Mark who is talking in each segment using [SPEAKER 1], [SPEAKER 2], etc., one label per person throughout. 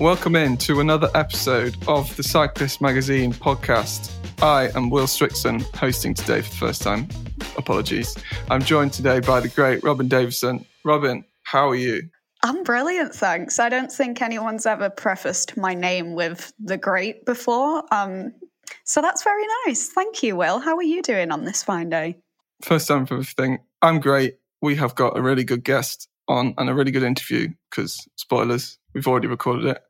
[SPEAKER 1] Welcome in to another episode of the Cyclist Magazine podcast. I am Will Strickson, hosting today for the first time. Apologies. I'm joined today by the great Robyn Davison. Robyn, how are you?
[SPEAKER 2] I'm brilliant, thanks. I don't think anyone's ever prefaced my name with the great before. Um, so that's very nice. Thank you, Will. How are you doing on this fine day?
[SPEAKER 1] First time for everything. I'm great. We have got a really good guest on and a really good interview because, spoilers, we've already recorded it.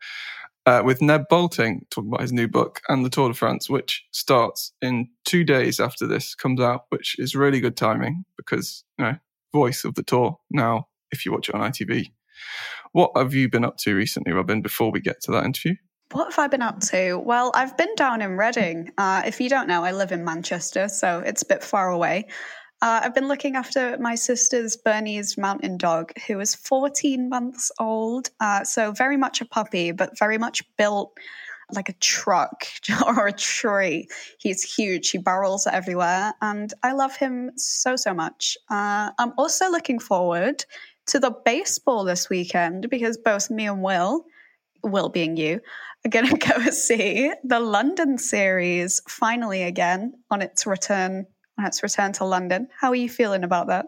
[SPEAKER 1] Uh, with Ned Boulting talking about his new book and the Tour de France, which starts in two days after this comes out, which is really good timing because, you know, voice of the tour now, if you watch it on ITV. What have you been up to recently, Robyn, before we get to that interview?
[SPEAKER 2] What have I been up to? Well, I've been down in Reading. Uh, if you don't know, I live in Manchester, so it's a bit far away. Uh, I've been looking after my sister's Bernese mountain dog, who is 14 months old. Uh, so, very much a puppy, but very much built like a truck or a tree. He's huge. He barrels everywhere. And I love him so, so much. Uh, I'm also looking forward to the baseball this weekend because both me and Will, Will being you, are going to go see the London series finally again on its return Let's return to London. How are you feeling about that?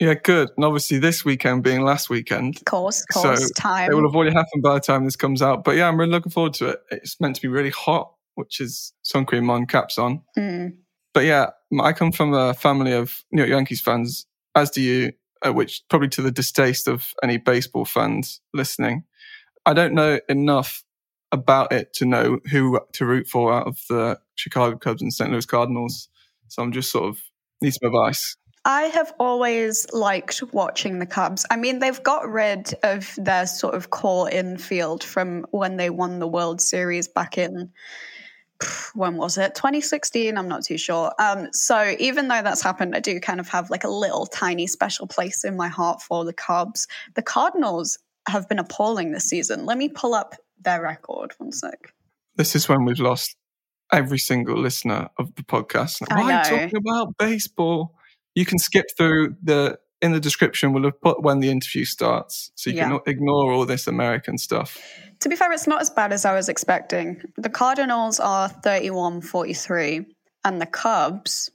[SPEAKER 1] Yeah, good. And obviously, this weekend being last weekend.
[SPEAKER 2] Of course, of course,
[SPEAKER 1] so
[SPEAKER 2] time.
[SPEAKER 1] It will have already happened by the time this comes out. But yeah, I'm really looking forward to it. It's meant to be really hot, which is sun cream on, caps on.
[SPEAKER 2] Mm.
[SPEAKER 1] But yeah, I come from a family of New York Yankees fans, as do you, uh, which probably to the distaste of any baseball fans listening. I don't know enough about it to know who to root for out of the Chicago Cubs and St. Louis Cardinals. So I'm just sort of need some advice.
[SPEAKER 2] I have always liked watching the Cubs. I mean, they've got rid of their sort of core infield from when they won the World Series back in when was it? 2016 i'm not too sure. Um, so even though that's happened i do kind of have like a little tiny special place in my heart for the cubs. The cardinals have been appalling this season. Let me pull up their record. One sec.
[SPEAKER 1] This is when we've lost every single listener of the podcast.
[SPEAKER 2] I
[SPEAKER 1] Why are you talking about baseball? You can skip through the in the description. We'll have put when the interview starts, so you
[SPEAKER 2] Yeah.
[SPEAKER 1] can ignore all this American stuff.
[SPEAKER 2] To be fair, it's not as bad as I was expecting. The Cardinals are 31 43, and the Cubs,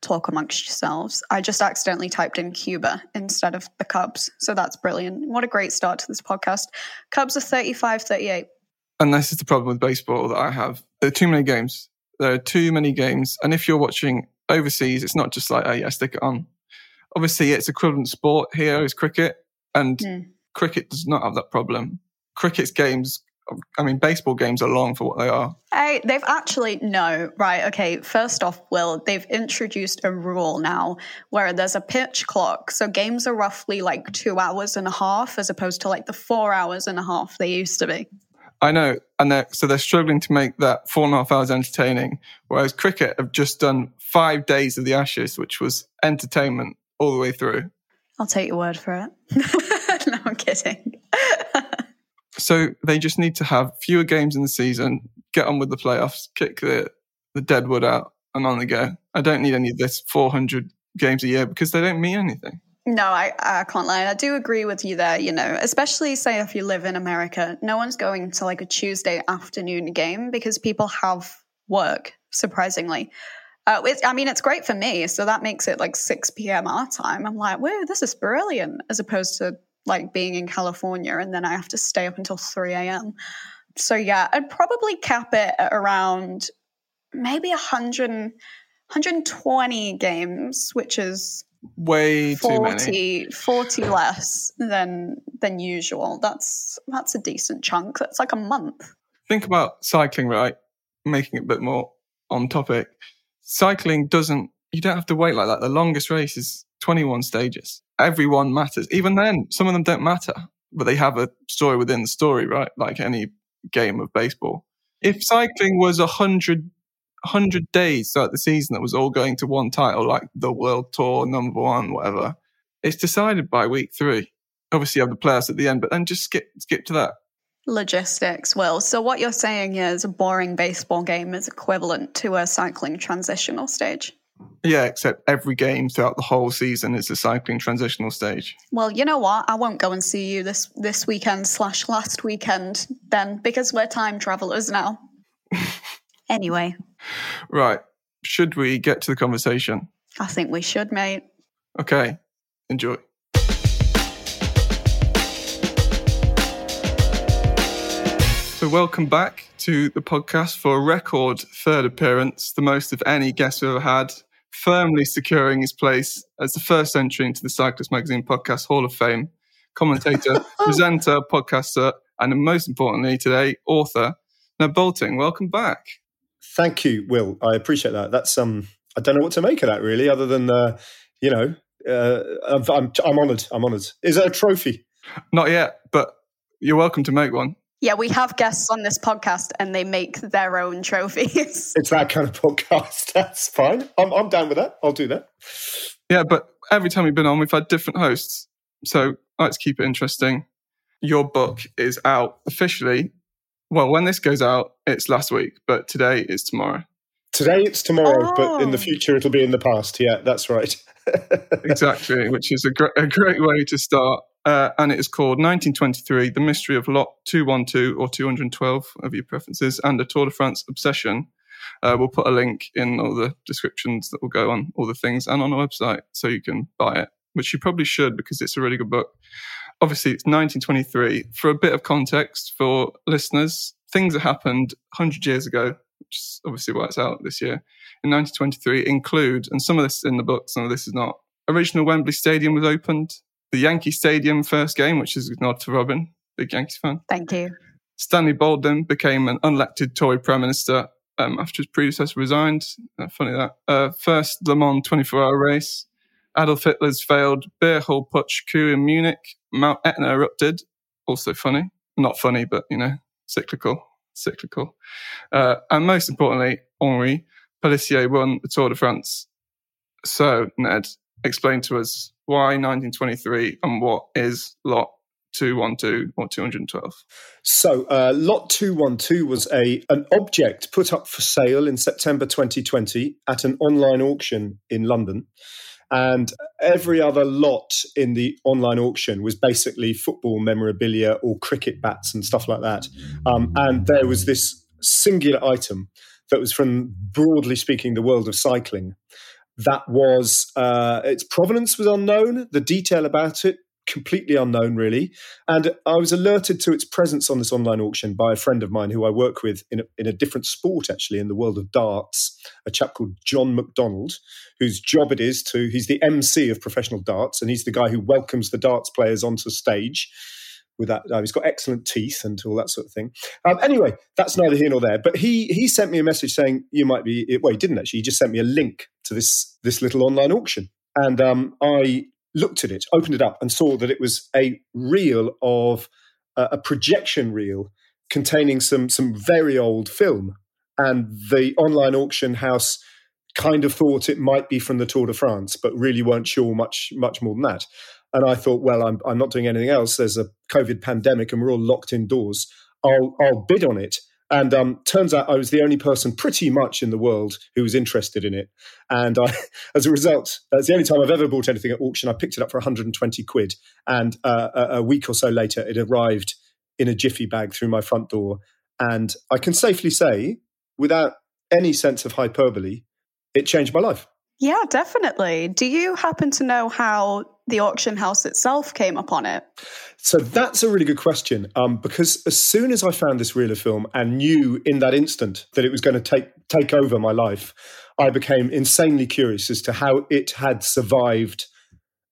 [SPEAKER 2] talk amongst yourselves. I just accidentally typed in Cuba instead of the Cubs. So that's brilliant. What a great start to this podcast. Cubs are 35 38.
[SPEAKER 1] And this is the problem with baseball that I have. There are too many games. There are too many games. And if you're watching overseas, it's not just like, oh yeah, stick it on. Obviously, its equivalent sport here is cricket, and
[SPEAKER 2] Hmm.
[SPEAKER 1] cricket does not have that problem. Cricket's games, I mean, baseball games are long for what they are.
[SPEAKER 2] Hey, they've actually no right. Okay, first off, Will they've introduced a rule now where there's a pitch clock, so games are roughly like two hours and a half as opposed to like the four hours and a half they used to be.
[SPEAKER 1] I know, and they're, so they're struggling to make that four and a half hours entertaining. Whereas cricket have just done five days of the Ashes, which was entertainment all the way through.
[SPEAKER 2] I'll take your word for it. no, I'm kidding.
[SPEAKER 1] So they just need to have fewer games in the season, get on with the playoffs, kick the the dead wood out, and on they go. I don't need any of this 400 games a year because they don't mean anything.
[SPEAKER 2] No, I, I can't lie. I do agree with you there, you know, especially say if you live in America, no one's going to like a Tuesday afternoon game because people have work, surprisingly. Uh, I mean, it's great for me. So that makes it like 6 p.m. our time. I'm like, whoa, this is brilliant, as opposed to like being in California and then I have to stay up until 3 a.m. So yeah, I'd probably cap it at around maybe 100, 120 games, which is
[SPEAKER 1] Way too many.
[SPEAKER 2] 40, 40 less than than usual. That's that's a decent chunk. That's like a month.
[SPEAKER 1] Think about cycling, right? Making it a bit more on topic. Cycling doesn't, you don't have to wait like that. The longest race is 21 stages. Everyone matters. Even then, some of them don't matter, but they have a story within the story, right? Like any game of baseball. If cycling was a hundred, hundred days throughout the season that was all going to one title, like the world tour, number one, whatever, it's decided by week three. Obviously, you have the playoffs at the end, but then just skip, skip to that.
[SPEAKER 2] Logistics, Will. So what you're saying is a boring baseball game is equivalent to a cycling transitional stage.
[SPEAKER 1] Yeah, except every game throughout the whole season is a cycling transitional stage.
[SPEAKER 2] Well, you know what? I won't go and see you this this weekend slash last weekend then because we're time travelers now. anyway.
[SPEAKER 1] Right. Should we get to the conversation?
[SPEAKER 2] I think we should, mate.
[SPEAKER 1] Okay. Enjoy. So, welcome back to the podcast for a record third appearance, the most of any guest we've ever had, firmly securing his place as the first entry into the Cyclist Magazine Podcast Hall of Fame, commentator, presenter, podcaster, and most importantly today, author. Now, Boulting, welcome back.
[SPEAKER 3] Thank you, Will. I appreciate that. That's um, I don't know what to make of that really, other than uh, you know, uh, I'm, I'm I'm honoured. I'm honoured. Is there a trophy?
[SPEAKER 1] Not yet, but you're welcome to make one.
[SPEAKER 2] Yeah, we have guests on this podcast and they make their own trophies.
[SPEAKER 3] It's that kind of podcast. That's fine. I'm, I'm down with that. I'll do that.
[SPEAKER 1] Yeah, but every time we've been on, we've had different hosts. So let's keep it interesting. Your book is out officially. Well, when this goes out, it's last week, but today is tomorrow.
[SPEAKER 3] Today it's tomorrow, oh. but in the
[SPEAKER 2] Oh.
[SPEAKER 3] future it'll be in the past. Yeah, that's right.
[SPEAKER 1] Exactly, which is a, gr- a great way to start. Uh, and it is called 1923 The Mystery of Lot 212 or 212 of your preferences and a Tour de France Obsession. Uh, we'll put a link in all the descriptions that will go on all the things and on our website so you can buy it, which you probably should because it's a really good book. Obviously, it's 1923. For a bit of context for listeners, things that happened 100 years ago, which is obviously why it's out this year, in 1923 include, and some of this is in the book, some of this is not. Original Wembley Stadium was opened. The Yankee Stadium first game, which is a nod to Robyn, big Yankees fan.
[SPEAKER 2] Thank you.
[SPEAKER 1] Stanley Baldwin became an unelected Tory Prime Minister um, after his predecessor resigned. Uh, funny that. Uh, first Le Mans 24 hour race. Adolf Hitler's failed beer hall putsch coup in Munich. Mount Etna erupted. Also funny. Not funny, but, you know, cyclical. Cyclical. Uh, and most importantly, Henri Pelissier won the Tour de France. So, Ned, explain to us why 1923 and what is lot 212 or 212?
[SPEAKER 3] So, uh, Lot 212 was a an object put up for sale in September 2020 at an online auction in London. And every other lot in the online auction was basically football memorabilia or cricket bats and stuff like that. Um, and there was this singular item that was from, broadly speaking, the world of cycling. That was uh, its provenance was unknown. The detail about it completely unknown, really. And I was alerted to its presence on this online auction by a friend of mine who I work with in a, in a different sport, actually, in the world of darts, a chap called John McDonald, whose job it is to, he's the MC of professional darts, and he's the guy who welcomes the darts players onto stage. With that, uh, he's got excellent teeth and all that sort of thing. Um, anyway, that's neither here nor there. But he he sent me a message saying you might be. Well, he didn't actually. He just sent me a link to this this little online auction, and um, I looked at it, opened it up, and saw that it was a reel of uh, a projection reel containing some some very old film, and the online auction house kind of thought it might be from the Tour de France, but really weren't sure much much more than that. And I thought, well, I'm I'm not doing anything else. There's a COVID pandemic, and we're all locked indoors. I'll I'll bid on it. And um, turns out I was the only person pretty much in the world who was interested in it. And I, as a result, that's the only time I've ever bought anything at auction. I picked it up for 120 quid. And uh, a, a week or so later, it arrived in a jiffy bag through my front door. And I can safely say, without any sense of hyperbole, it changed my life.
[SPEAKER 2] Yeah, definitely. Do you happen to know how the auction house itself came upon it?
[SPEAKER 3] So that's a really good question. Um, because as soon as I found this reel of film and knew in that instant that it was going to take take over my life, I became insanely curious as to how it had survived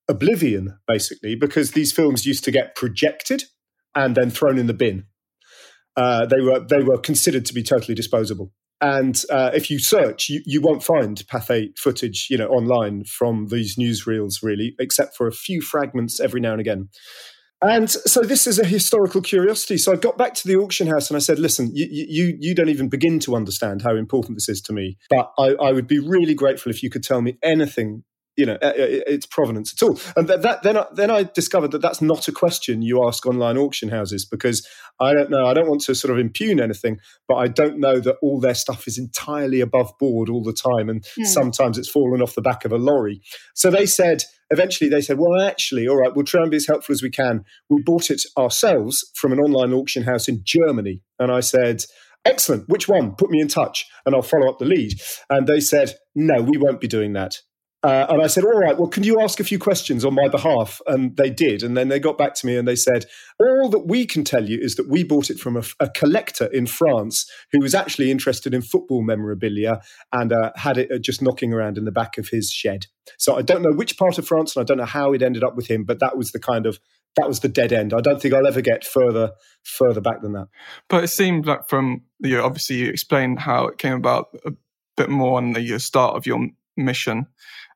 [SPEAKER 3] oblivion, basically, because these films used to get projected and then thrown in the bin. Uh, they were they were considered to be totally disposable. And uh, if you search, you, you won't find Pathé footage, you know, online from these newsreels, really, except for a few fragments every now and again. And so this is a historical curiosity. So I got back to the auction house and I said, listen, you, you, you don't even begin to understand how important this is to me. But I, I would be really grateful if you could tell me anything you know, its provenance at all. And that, that, then, I, then I discovered that that's not a question you ask online auction houses because I don't know. I don't want to sort of impugn anything, but I don't know that all their stuff is entirely above board all the time, and mm. sometimes it's fallen off the back of a lorry. So they said eventually they said, well, actually, all right, we'll try and be as helpful as we can. We bought it ourselves from an online auction house in Germany, and I said. Excellent. Which one? Put me in touch and I'll follow up the lead. And they said, no, we won't be doing that. Uh, and I said, all right, well, can you ask a few questions on my behalf? And they did. And then they got back to me and they said, all that we can tell you is that we bought it from a, a collector in France who was actually interested in football memorabilia and uh, had it uh, just knocking around in the back of his shed. So I don't know which part of France and I don't know how it ended up with him, but that was the kind of that was the dead end. I don't think I'll ever get further further back than that.
[SPEAKER 1] But it seemed like from you obviously you explained how it came about a bit more on the start of your mission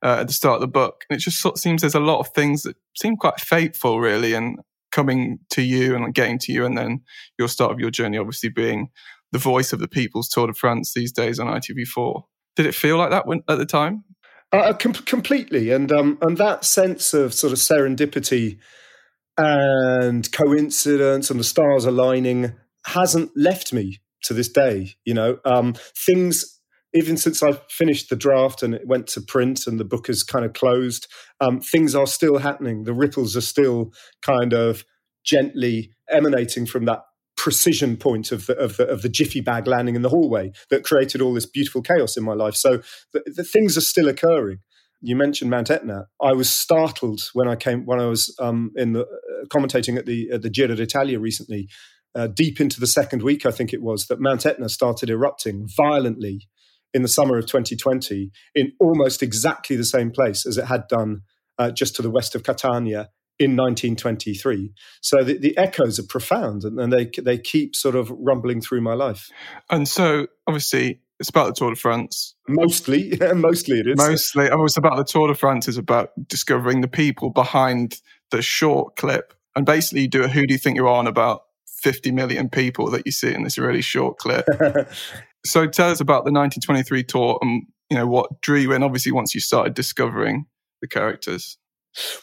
[SPEAKER 1] uh, at the start of the book. And it just sort of seems there's a lot of things that seem quite fateful, really, and coming to you and getting to you. And then your start of your journey, obviously, being the voice of the people's Tour de France these days on ITV4. Did it feel like that when, at the time?
[SPEAKER 3] Uh, com- completely. And, um, and that sense of sort of serendipity and coincidence and the stars aligning hasn't left me to this day. You know, um, things even since I finished the draft and it went to print and the book is kind of closed, um, things are still happening. The ripples are still kind of gently emanating from that precision point of the, of the, of the jiffy bag landing in the hallway that created all this beautiful chaos in my life. So the, the things are still occurring. You mentioned Mount Etna. I was startled when I came when I was um, in the uh, commentating at the at the Giro d'Italia recently. Uh, deep into the second week, I think it was, that Mount Etna started erupting violently in the summer of 2020 in almost exactly the same place as it had done uh, just to the west of Catania in 1923. So the, the echoes are profound and, and, they, they keep sort of rumbling through my life.
[SPEAKER 1] And so, obviously, it's about the Tour de France.
[SPEAKER 3] Mostly, mostly it is.
[SPEAKER 1] Mostly. Oh, it's about the Tour de France is about discovering the people behind the short clip. And basically, you do a who do you think you're on about 50 million people that you see in this really short clip. So tell us about the 1923 tour and you know what drew you in. Obviously, once you started discovering the characters.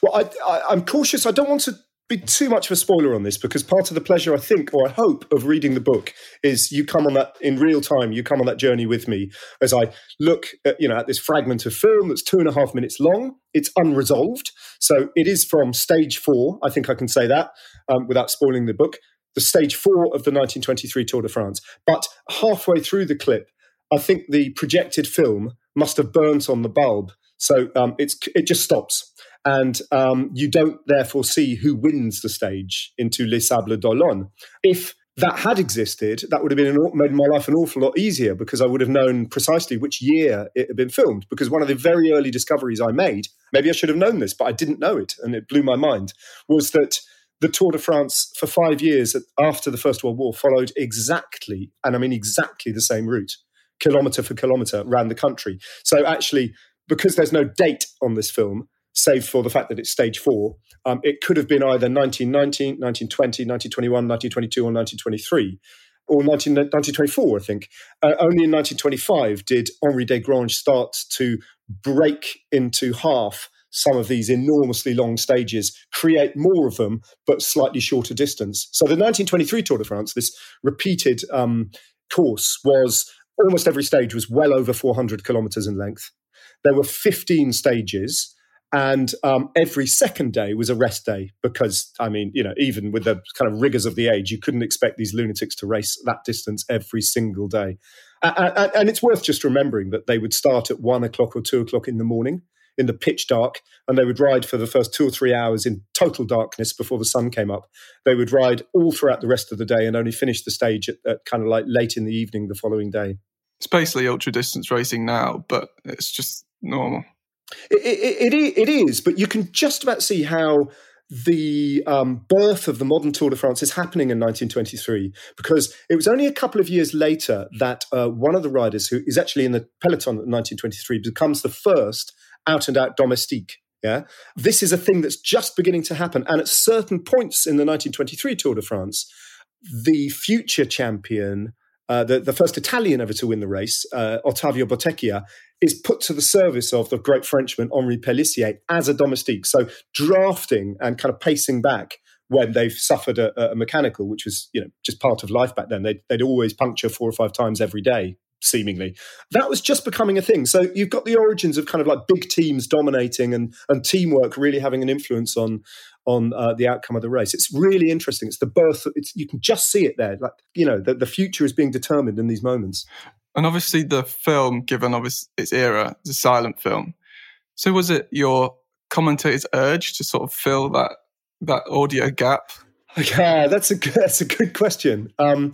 [SPEAKER 3] Well, I, I, I'm cautious. I don't want to be too much of a spoiler on this because part of the pleasure, I think, or I hope, of reading the book is you come on that in real time. You come on that journey with me as I look, at, you know, at this fragment of film that's two and a half minutes long. It's unresolved, so it is from stage four. I think I can say that um, without spoiling the book the stage four of the 1923 Tour de France. But halfway through the clip, I think the projected film must have burnt on the bulb. So um, it's, it just stops. And um, you don't therefore see who wins the stage into Les Sables d'Olonne. If that had existed, that would have been an, made my life an awful lot easier because I would have known precisely which year it had been filmed. Because one of the very early discoveries I made, maybe I should have known this, but I didn't know it, and it blew my mind, was that the Tour de France for five years after the First World War followed exactly, and I mean exactly the same route, kilometre for kilometre around the country. So actually, because there's no date on this film, save for the fact that it's stage four, um, it could have been either 1919, 1920, 1921, 1922, or 1923. Or 19, 1924, I think. Uh, only in 1925 did Henri Desgrange start to break into half some of these enormously long stages, create more of them, but slightly shorter distance. So the 1923 Tour de France, this repeated um, course, was almost every stage was well over 400 kilometers in length. There were 15 stages. And um, every second day was a rest day because, I mean, you know, even with the kind of rigors of the age, you couldn't expect these lunatics to race that distance every single day. And, and it's worth just remembering that they would start at one o'clock or two o'clock in the morning in the pitch dark, and they would ride for the first two or three hours in total darkness before the sun came up. They would ride all throughout the rest of the day and only finish the stage at, at kind of like late in the evening the following day.
[SPEAKER 1] It's basically ultra distance racing now, but it's just normal.
[SPEAKER 3] It, it, it, it is, but you can just about see how the um, birth of the modern Tour de France is happening in 1923 because it was only a couple of years later that uh, one of the riders who is actually in the peloton in 1923 becomes the first out and out domestique. Yeah, this is a thing that's just beginning to happen, and at certain points in the 1923 Tour de France, the future champion uh, the, the first Italian ever to win the race, uh, Ottavio Bottecchia, is put to the service of the great Frenchman Henri Pélissier as a domestique. So drafting and kind of pacing back when they've suffered a, a, mechanical, which was you know just part of life back then. They'd, they'd always puncture four or five times every day, seemingly. That was just becoming a thing. So you've got the origins of kind of like big teams dominating and and teamwork really having an influence on on uh, the outcome of the race. It's really interesting. It's the birth. It's you can just see it there. Like you know, the, the future is being determined in these moments.
[SPEAKER 1] And obviously, the film, given obviously its era, is a silent film. So was it your commentator's urge to sort of fill that that audio gap?
[SPEAKER 3] Yeah, that's a that's a good question. Um,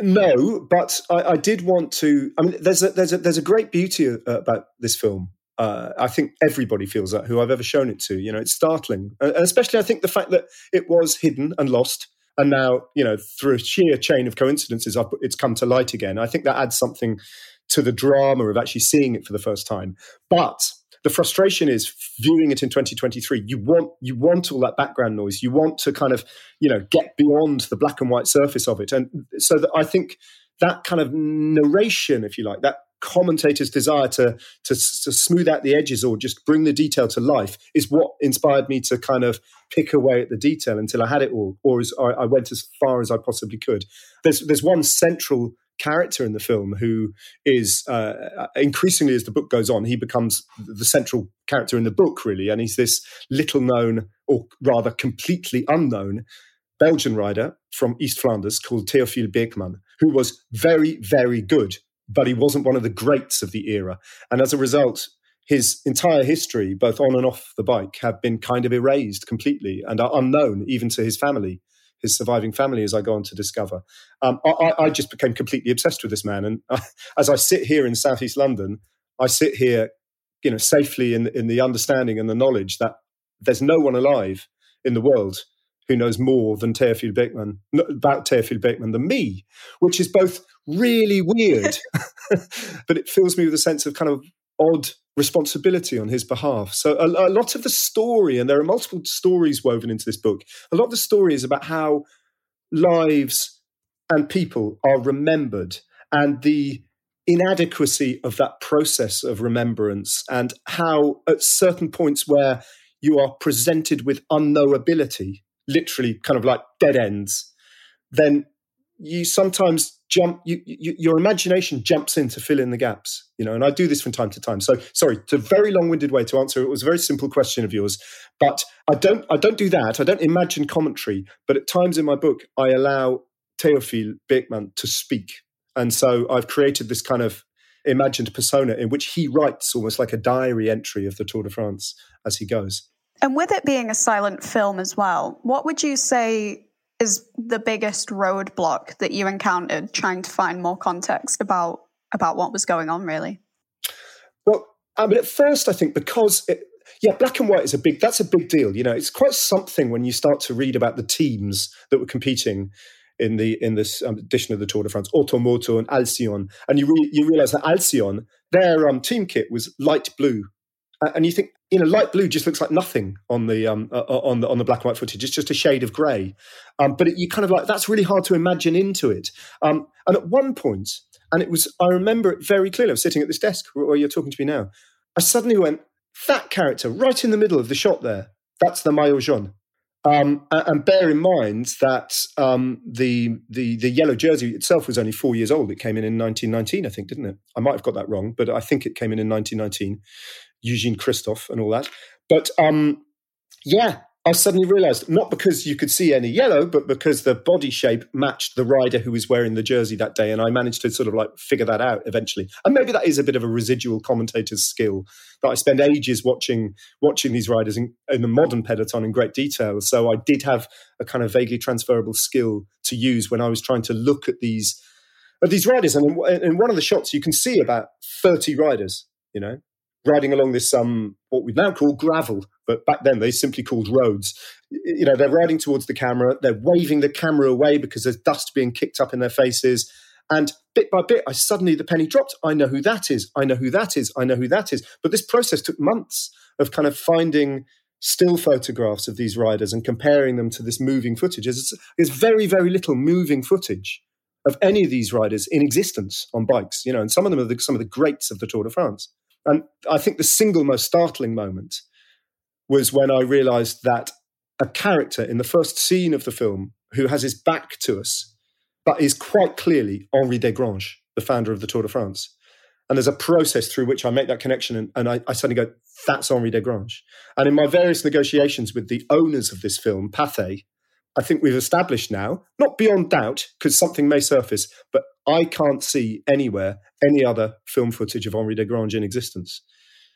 [SPEAKER 3] No, but I, I, did want to. I mean, there's a there's a there's a great beauty uh, about this film. Uh, I think everybody feels that who I've ever shown it to. You know, it's startling, and especially I think the fact that it was hidden and lost, and now you know through a sheer chain of coincidences, it's come to light again. I think that adds something to the drama of actually seeing it for the first time. But the frustration is viewing it in 2023 you want you want all that background noise. You want to kind of you know get beyond the black and white surface of it. And so that i think that kind of narration if you like that commentator's desire to, to, to smooth out the edges or just bring the detail to life is what inspired me to kind of pick away at the detail until I had it all, or as I, I went as far as I possibly could. There's there's one central character in the film who is uh, increasingly as the book goes on he becomes the central character in the book really. And he's this little known or rather completely unknown belgian rider from east flanders called Theophile Beeckman who was very very good but he wasn't one of the greats of the era. And as a result his entire history both on and off the bike have been kind of erased completely and are unknown even to his family his surviving family, as I go on to discover. Um, I, I, just became completely obsessed with this man, and uh, as I sit here in southeast London, I sit here, you know, safely in in the understanding and the knowledge that there's no one alive in the world who knows more than Theophile Beeckman about Theophile Beeckman than me, which is both really weird, but it fills me with a sense of kind of odd responsibility on his behalf. So a, a, lot of the story, and there are multiple stories woven into this book, a lot of the story is about how lives and people are remembered and the inadequacy of that process of remembrance and how at certain points where you are presented with unknowability, literally kind of like dead ends, then you sometimes jump you, you, your imagination jumps in to fill in the gaps you know and i do this from time to time. So sorry it's a very long-winded way to answer. It was a very simple question of yours but i don't i don't do that. I don't imagine commentary but at times in my book i allow Theophile Beeckman to speak. And so i've created this kind of imagined persona in which he writes almost like a diary entry of the tour de france as he goes.
[SPEAKER 2] And with it being a silent film as well what would you say is the biggest roadblock that you encountered trying to find more context about about what was going on really?
[SPEAKER 3] Well i mean at first i think because it, yeah black and white is a big that's a big deal you know? It's quite something when you start to read about the teams that were competing in the in this um, edition of the Tour de France, Automoto and Alcyon, and you re- you realize that Alcyon, their um, team kit was light blue and you think you know light blue just looks like nothing on the um, uh, uh, on the on the black and white footage. It's just a shade of grey, um, but it, you kind of like that's really hard to imagine into it. Um, and at one point, and it was I remember it very clearly. I was sitting at this desk where you're talking to me now. I suddenly went that character right in the middle of the shot there. That's the maillot jaune. Um, and bear in mind that um, the, the the yellow jersey itself was only four years old. It came in in 1919, I think, didn't it? I might have got that wrong, but I think it came in in 1919. Eugene Christophe and all that. But um, yeah, I suddenly realized not because you could see any yellow, but because the body shape matched the rider who was wearing the jersey that day. And I managed to sort of like figure that out eventually. And maybe that is a bit of a residual commentator's skill that I spend ages watching watching these riders in, in the modern peloton in great detail. So I did have a kind of vaguely transferable skill to use when I was trying to look at these at these riders. And in, in one of the shots, you can see about 30 riders, you know, riding along this um what we now call gravel, but back then they simply called roads. You know, they're riding towards the camera, they're waving the camera away because there's dust being kicked up in their faces. And bit by bit, I suddenly the penny dropped. I know who that is. I know who that is. I know who that is. But this process took months of kind of finding still photographs of these riders and comparing them to this moving footage. There's, there's very, very little moving footage of any of these riders in existence on bikes. You know, and some of them are the, some of the greats of the Tour de France. And I think the single most startling moment was when I realised that a character in the first scene of the film who has his back to us, but is quite clearly Henri Desgrange, the founder of the Tour de France. And there's a process through which I make that connection, and, and I, I, suddenly go, "That's Henri Desgrange." And in my various negotiations with the owners of this film, Pathé, I think we've established now, not beyond doubt, because something may surface, but I can't see anywhere any other film footage of Henri Desgrange in existence.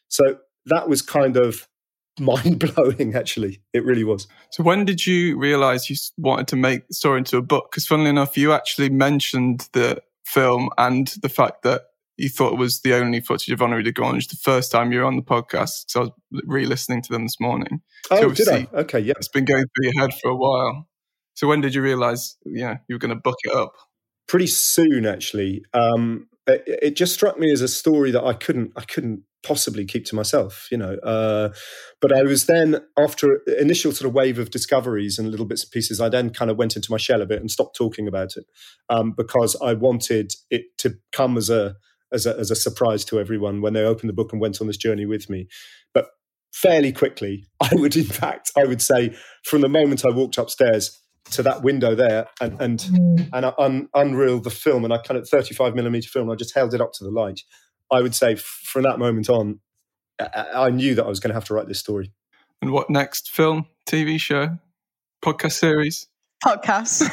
[SPEAKER 3] So that was kind of mind blowing, actually. It really was.
[SPEAKER 1] So, when did you realize you wanted to make the story into a book? Because, funnily enough, you actually mentioned the film and the fact that you thought it was the only footage of Henri Desgrange the first time you were on the podcast. So, I was re listening to them this morning.
[SPEAKER 3] Oh, did I? Okay, yeah.
[SPEAKER 1] It's been going through your head for a while. So, when did you realize yeah, you were going to book it up?
[SPEAKER 3] Pretty soon, actually. Um, it, it just struck me as a story that I couldn't, I couldn't possibly keep to myself, you know. Uh, but I was then, after initial sort of wave of discoveries and little bits and pieces, I then kind of went into my shell a bit and stopped talking about it um, because I wanted it to come as a, as a as a surprise to everyone when they opened the book and went on this journey with me. But fairly quickly, I would, in fact, I would say, from the moment I walked upstairs to that window there and and mm. and I un, unreeled the film and I kind of 35 millimeter film. I just held it up to the light I would say from that moment on, I knew that I was going to have to write this story.
[SPEAKER 1] And what next? Film, TV show, podcast series?
[SPEAKER 2] Podcast.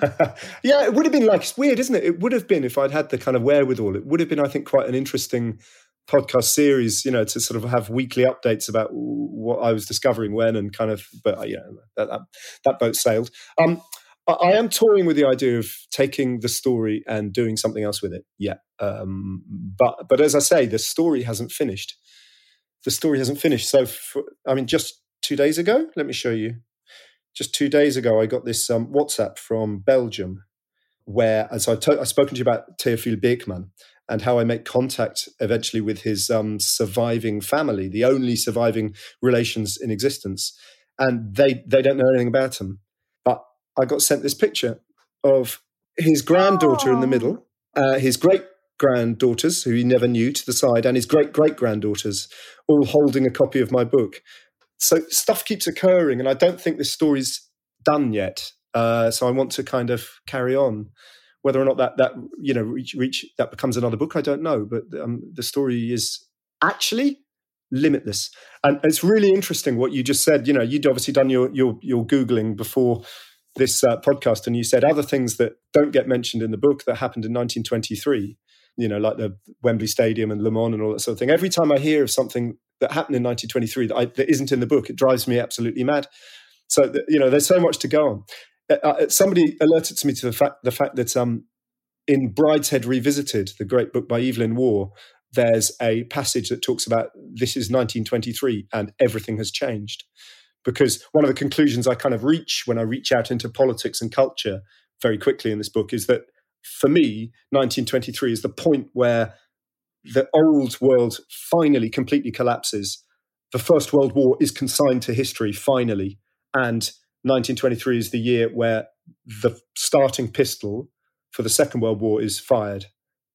[SPEAKER 3] yeah, it would have been like, it's weird, isn't it? It would have been if I'd had the kind of wherewithal. It would have been, I think, quite an interesting podcast series, you know, to sort of have weekly updates about what I was discovering when and kind of, but, uh, you know, that, that, that boat sailed. Um, I am toying with the idea of taking the story and doing something else with it. Yeah, um, but but as I say, the story hasn't finished. The story hasn't finished. So, for, I mean, just two days ago, let me show you. Just two days ago, I got this um, WhatsApp from Belgium, where as I to- I've spoken to you about Theophile Beeckman and how I make contact eventually with his um, surviving family, the only surviving relations in existence, and they they don't know anything about him But I got sent this picture of his granddaughter in the middle, uh, his great granddaughters, who he never knew, to the side, and his great great granddaughters, all holding a copy of my book. So stuff keeps occurring, and I don't think this story's done yet. Uh, so I want to kind of carry on. Whether or not that that you know reach, reach that becomes another book, I don't know. But um, the story is actually limitless, and it's really interesting what you just said. You know, you'd obviously done your your your googling before this uh, podcast and you said other things that don't get mentioned in the book that happened in 1923 you know like the wembley stadium and le mans and all that sort of thing every time i hear of something that happened in 1923 that, I, that isn't in the book it drives me absolutely mad so you know there's so much to go on uh, uh, somebody alerted to me to the fact the fact that um, in brideshead revisited the great book by evelyn waugh there's a passage that talks about this is 1923 and everything has changed because one of the conclusions I kind of reach when I reach out into politics and culture very quickly in this book is that for me, 1923 is the point where the old world finally completely collapses. The First World War is consigned to history finally. And 1923 is the year where the starting pistol for the Second World War is fired.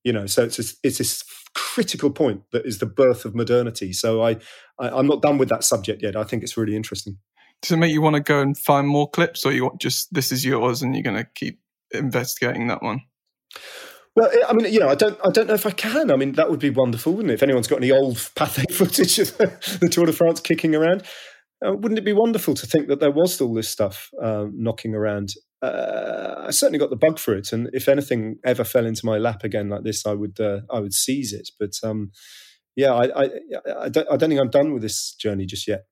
[SPEAKER 3] You know, so it's this, it's this critical point that is the birth of modernity. So I, I am not done with that subject yet. I think it's really interesting.
[SPEAKER 1] Does it make you want to go and find more clips, or you want just this is yours and you're going to keep investigating that one?
[SPEAKER 3] Well, I mean, you know, I don't, I don't know if I can. I mean, that would be wonderful, wouldn't it? If anyone's got any old Pathé footage of the, the Tour de France kicking around, uh, wouldn't it be wonderful to think that there was all this stuff um, knocking around? Uh, I certainly got the bug for it, and if anything ever fell into my lap again like this, I would, uh, I would seize it. But um, yeah, I, I, I, don't, I don't think I'm done with this journey just yet.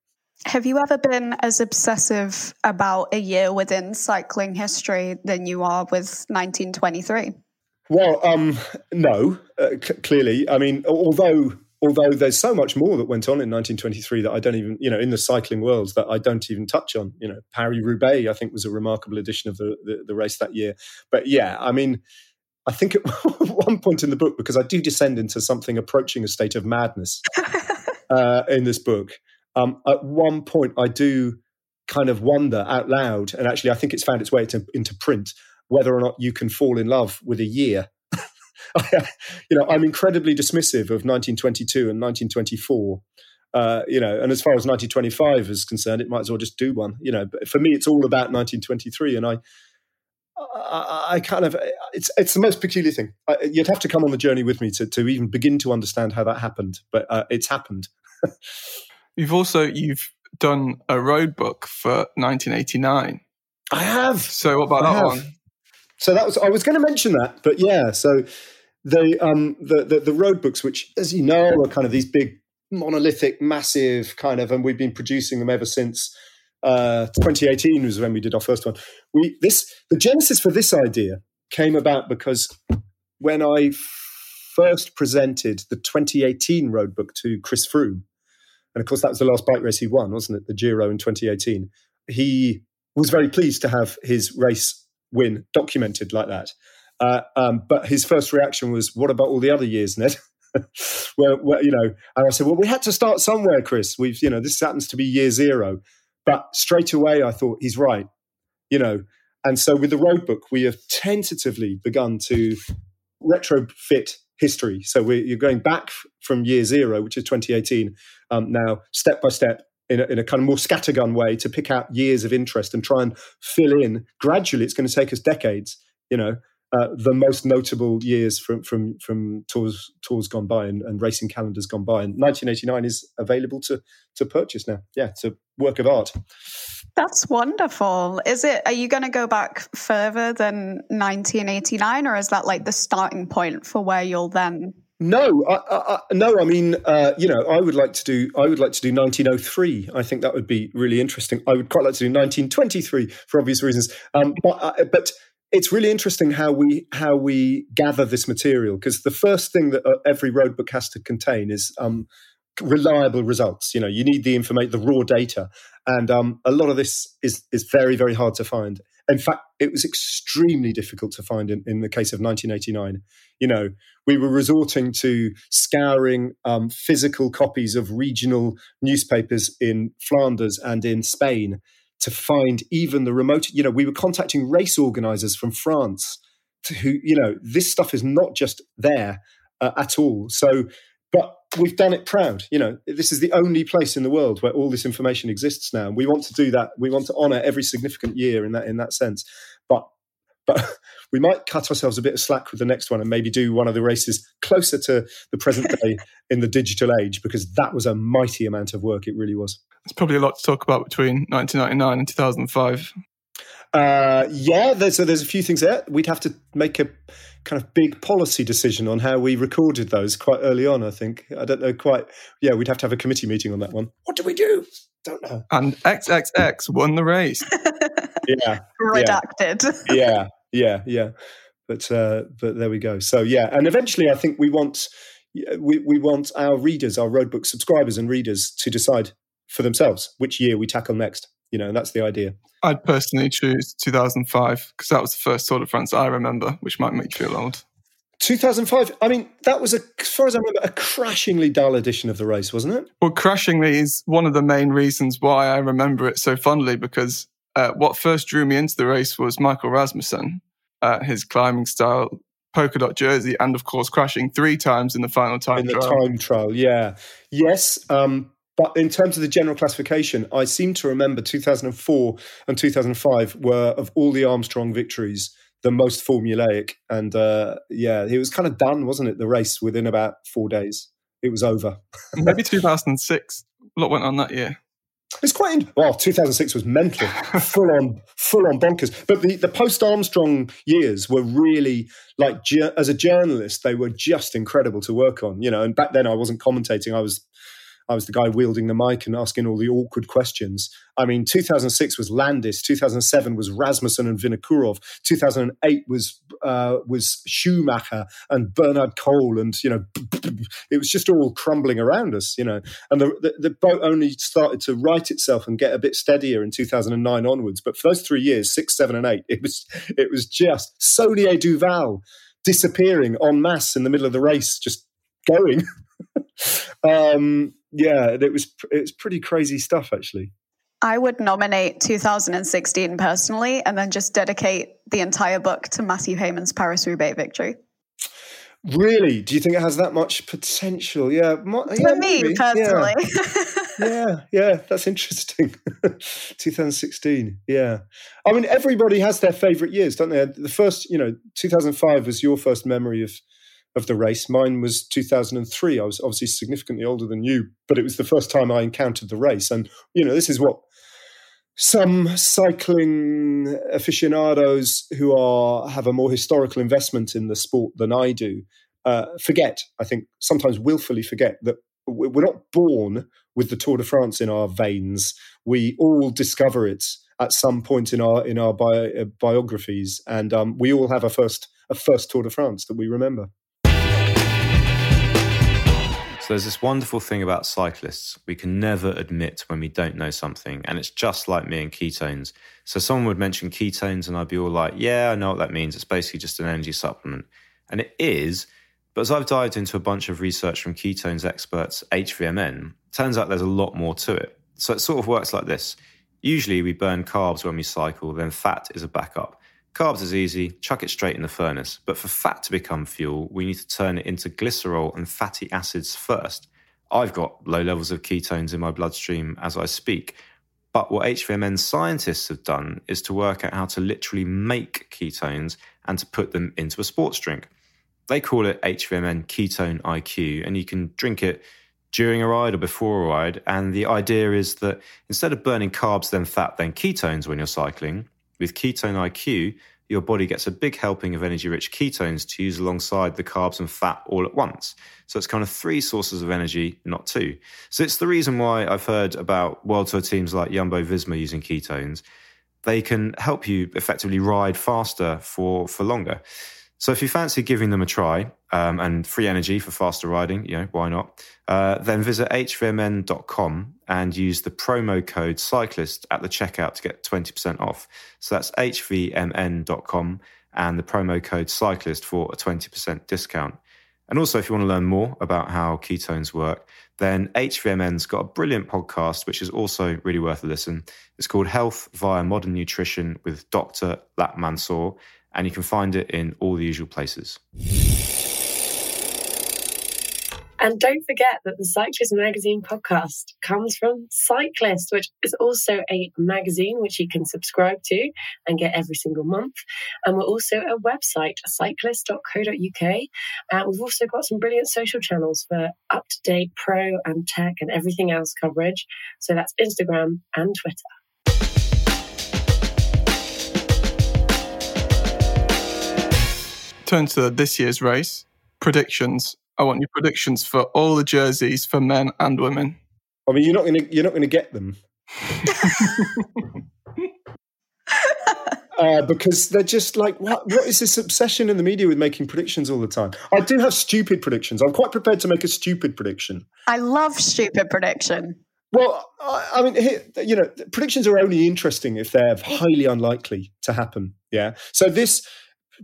[SPEAKER 2] Have you ever been as obsessive about a year within cycling history than you are with 1923?
[SPEAKER 3] Well, um, no, uh, c- clearly. I mean, although although there's so much more that went on in 1923 that I don't even, you know, in the cycling world that I don't even touch on. You know, Paris Roubaix, I think, was a remarkable edition of the, the, the race that year. But yeah, I mean, I think at one point in the book, because I do descend into something approaching a state of madness uh, in this book, um, at one point I do kind of wonder out loud, and actually I think it's found its way into, into print. whether or not you can fall in love with a year. you know, I'm incredibly dismissive of 1922 and 1924. Uh, you know, and as far as 1925 is concerned, it might as well just do one. You know, but for me, it's all about 1923, and I, I, I kind of, it's it's the most peculiar thing. I, you'd have to come on the journey with me to to even begin to understand how that happened, but uh, it's happened.
[SPEAKER 1] you've also you've done a road book for 1989. I
[SPEAKER 3] have.
[SPEAKER 1] So what about I that have. one?
[SPEAKER 3] So that was I was going to mention that, but yeah. So the um the, the the road books, which as you know are kind of these big monolithic, massive kind of, and we've been producing them ever since. Uh, 2018 was when we did our first one. We this the genesis for this idea came about because when I first presented the 2018 road book to Chris Froome, and of course, that was the last bike race he won, wasn't it? The Giro in 2018. He was very pleased to have his race win documented like that. Uh, um, but his first reaction was, "What about all the other years, Ned?" well, well, you know, and I said, "Well, we had to start somewhere, Chris. We've, you know, this happens to be year zero. But straight away, I thought he's right, you know. And so, with the road book, we have tentatively begun to retrofit history. So we, you're going back from year zero, which is 2018, um, now step by step in a, in a, kind of more scattergun way to pick out years of interest and try and fill in gradually. It's going to take us decades, you know, uh, the most notable years from from from tours tours gone by and, and, racing calendars gone by. And 1989 is available to to purchase now. Yeah, it's a work of art.
[SPEAKER 2] That's wonderful. Is it? Are you going to go back further than 1989, or is that like the starting point for where you'll then?
[SPEAKER 3] No, I, I, no. I mean, uh, you know, I would like to do. I would like to do 1903. I think that would be really interesting. I would quite like to do 1923 for obvious reasons. Um, but uh, but it's really interesting how we how we gather this material because the first thing that uh, every roadbook has to contain is um, reliable results. You know, you need the information, the raw data, and um, a lot of this is is very very hard to find. In fact, it was extremely difficult to find in, in the case of 1989. You know, we were resorting to scouring um, physical copies of regional newspapers in Flanders and in Spain to find even the remote. You know, we were contacting race organizers from France to who, you know, this stuff is not just there uh, at all. So, but we've done it proud. You know, this is the only place in the world where all this information exists now. And we want to do that. We want to honor every significant year in that in that sense. But but we might cut ourselves a bit of slack with the next one and maybe do one of the races closer to the present day in the digital age because that was a mighty amount of work. It really was.
[SPEAKER 1] There's probably a lot to talk about between 1999 and 2005.
[SPEAKER 3] Uh, yeah, there's, so there's a few things there. We'd have to make a kind of big policy decision on how we recorded those quite early on. I think I don't know quite. Yeah, we'd have to have a committee meeting on that one. What do we do? Don't know.
[SPEAKER 1] And XXX won the race.
[SPEAKER 3] yeah,
[SPEAKER 2] redacted.
[SPEAKER 3] Yeah, yeah, yeah. But uh, but there we go. So yeah, and eventually, I think we want we we want our readers, our roadbook subscribers and readers, to decide for themselves which year we tackle next you know, and that's the idea.
[SPEAKER 1] I'd personally choose 2005 because that was the first Tour de France I remember, which might make you feel old.
[SPEAKER 3] 2005. I mean, that was, a, as far as I remember, a crashingly dull edition of the race, wasn't it?
[SPEAKER 1] Well, crashingly is one of the main reasons why I remember it so fondly because uh, what first drew me into the race was Michael Rasmussen, uh, his climbing style, polka dot jersey, and of course crashing three times in the final time
[SPEAKER 3] in
[SPEAKER 1] trial.
[SPEAKER 3] the time trial. Yeah, yes. Um, but in terms of the general classification, I seem to remember 2004 and 2005 were of all the Armstrong victories the most formulaic. And uh, yeah, it was kind of done, wasn't it? The race within about four days, it was over.
[SPEAKER 1] Maybe 2006. A lot went on that year.
[SPEAKER 3] It's quite well. 2006 was mental, full on, full on bonkers. But the, the post Armstrong years were really like as a journalist, they were just incredible to work on. You know, and back then I wasn't commentating; I was I was the guy wielding the mic and asking all the awkward questions. I mean, 2006 was Landis, 2007 was Rasmussen and Vinokurov, 2008 was uh, was Schumacher and Bernhard Kohl, and you know, it was just all crumbling around us, you know. And the, the, the boat only started to right itself and get a bit steadier in 2009 onwards. But for those three years, six, seven, and eight, it was it was just Saunier Duval disappearing en masse in the middle of the race, just going. um, yeah, it was it was pretty crazy stuff actually.
[SPEAKER 2] I would nominate 2016 personally and then just dedicate the entire book to Mathew Hayman's Paris Roubaix victory.
[SPEAKER 3] Really? Do you think it has that much potential? Yeah. Mo-
[SPEAKER 2] For
[SPEAKER 3] yeah,
[SPEAKER 2] me
[SPEAKER 3] maybe.
[SPEAKER 2] personally.
[SPEAKER 3] Yeah. yeah, yeah, that's interesting. 2016. Yeah. I mean, everybody has their favorite years, don't they? The first, you know, 2005 was your first memory of of the race. Mine was 2003. I was obviously significantly older than you, but it was the first time I encountered the race. And, you know, this is what some cycling aficionados who are have a more historical investment in the sport than I do uh, forget. I think sometimes willfully forget that we're not born with the Tour de France in our veins. We all discover it at some point in our in our bio, uh, biographies, and um, we all have a first a first Tour de France that we remember.
[SPEAKER 4] So there's this wonderful thing about cyclists. We can never admit when we don't know something. And it's just like me and ketones. So someone would mention ketones and I'd be all like, yeah, I know what that means. It's basically just an energy supplement. And it is. But as I've dived into a bunch of research from ketones experts, HVMN, turns out there's a lot more to it. So it sort of works like this. Usually we burn carbs when we cycle, then fat is a backup. Carbs is easy, chuck it straight in the furnace. But for fat to become fuel, we need to turn it into glycerol and fatty acids first. I've got low levels of ketones in my bloodstream as I speak. But what HVMN scientists have done is to work out how to literally make ketones and to put them into a sports drink. They call it HVMN Ketone IQ, and you can drink it during a ride or before a ride. And the idea is that instead of burning carbs, then fat, then ketones when you're cycling, with Ketone IQ, your body gets a big helping of energy rich ketones to use alongside the carbs and fat all at once. So it's kind of three sources of energy, not two. So it's the reason why I've heard about World Tour teams like Jumbo Visma using ketones. They can help you effectively ride faster for, for longer. So if you fancy giving them a try um, and free energy for faster riding, you know, why not? Uh, then visit hvmn.com and use the promo code cyclist at the checkout to get 20% off. So that's hvmn.com and the promo code cyclist for a 20% discount. And also, if you want to learn more about how ketones work, then HVMN's got a brilliant podcast, which is also really worth a listen. It's called Health via Modern Nutrition with Dr. Latt Mansor and you can find it in all the usual places.
[SPEAKER 5] And don't forget that the Cyclist Magazine podcast comes from Cyclist, which is also a magazine which you can subscribe to and get every single month. And we're also a website, cyclist.co.uk. And uh, we've also got some brilliant social channels for up to date pro and tech and everything else coverage. So that's Instagram and Twitter.
[SPEAKER 1] Turn to this year's race. Predictions. I want your predictions for all the jerseys for men and women.
[SPEAKER 3] I mean, you're not going to you're not going to get them uh, because they're just like what what is this obsession in the media with making predictions all the time? I do have stupid predictions. I'm quite prepared to make a stupid prediction.
[SPEAKER 2] I love stupid prediction.
[SPEAKER 3] Well, I, I mean, here, you know, predictions are only interesting if they're highly unlikely to happen. Yeah. So this,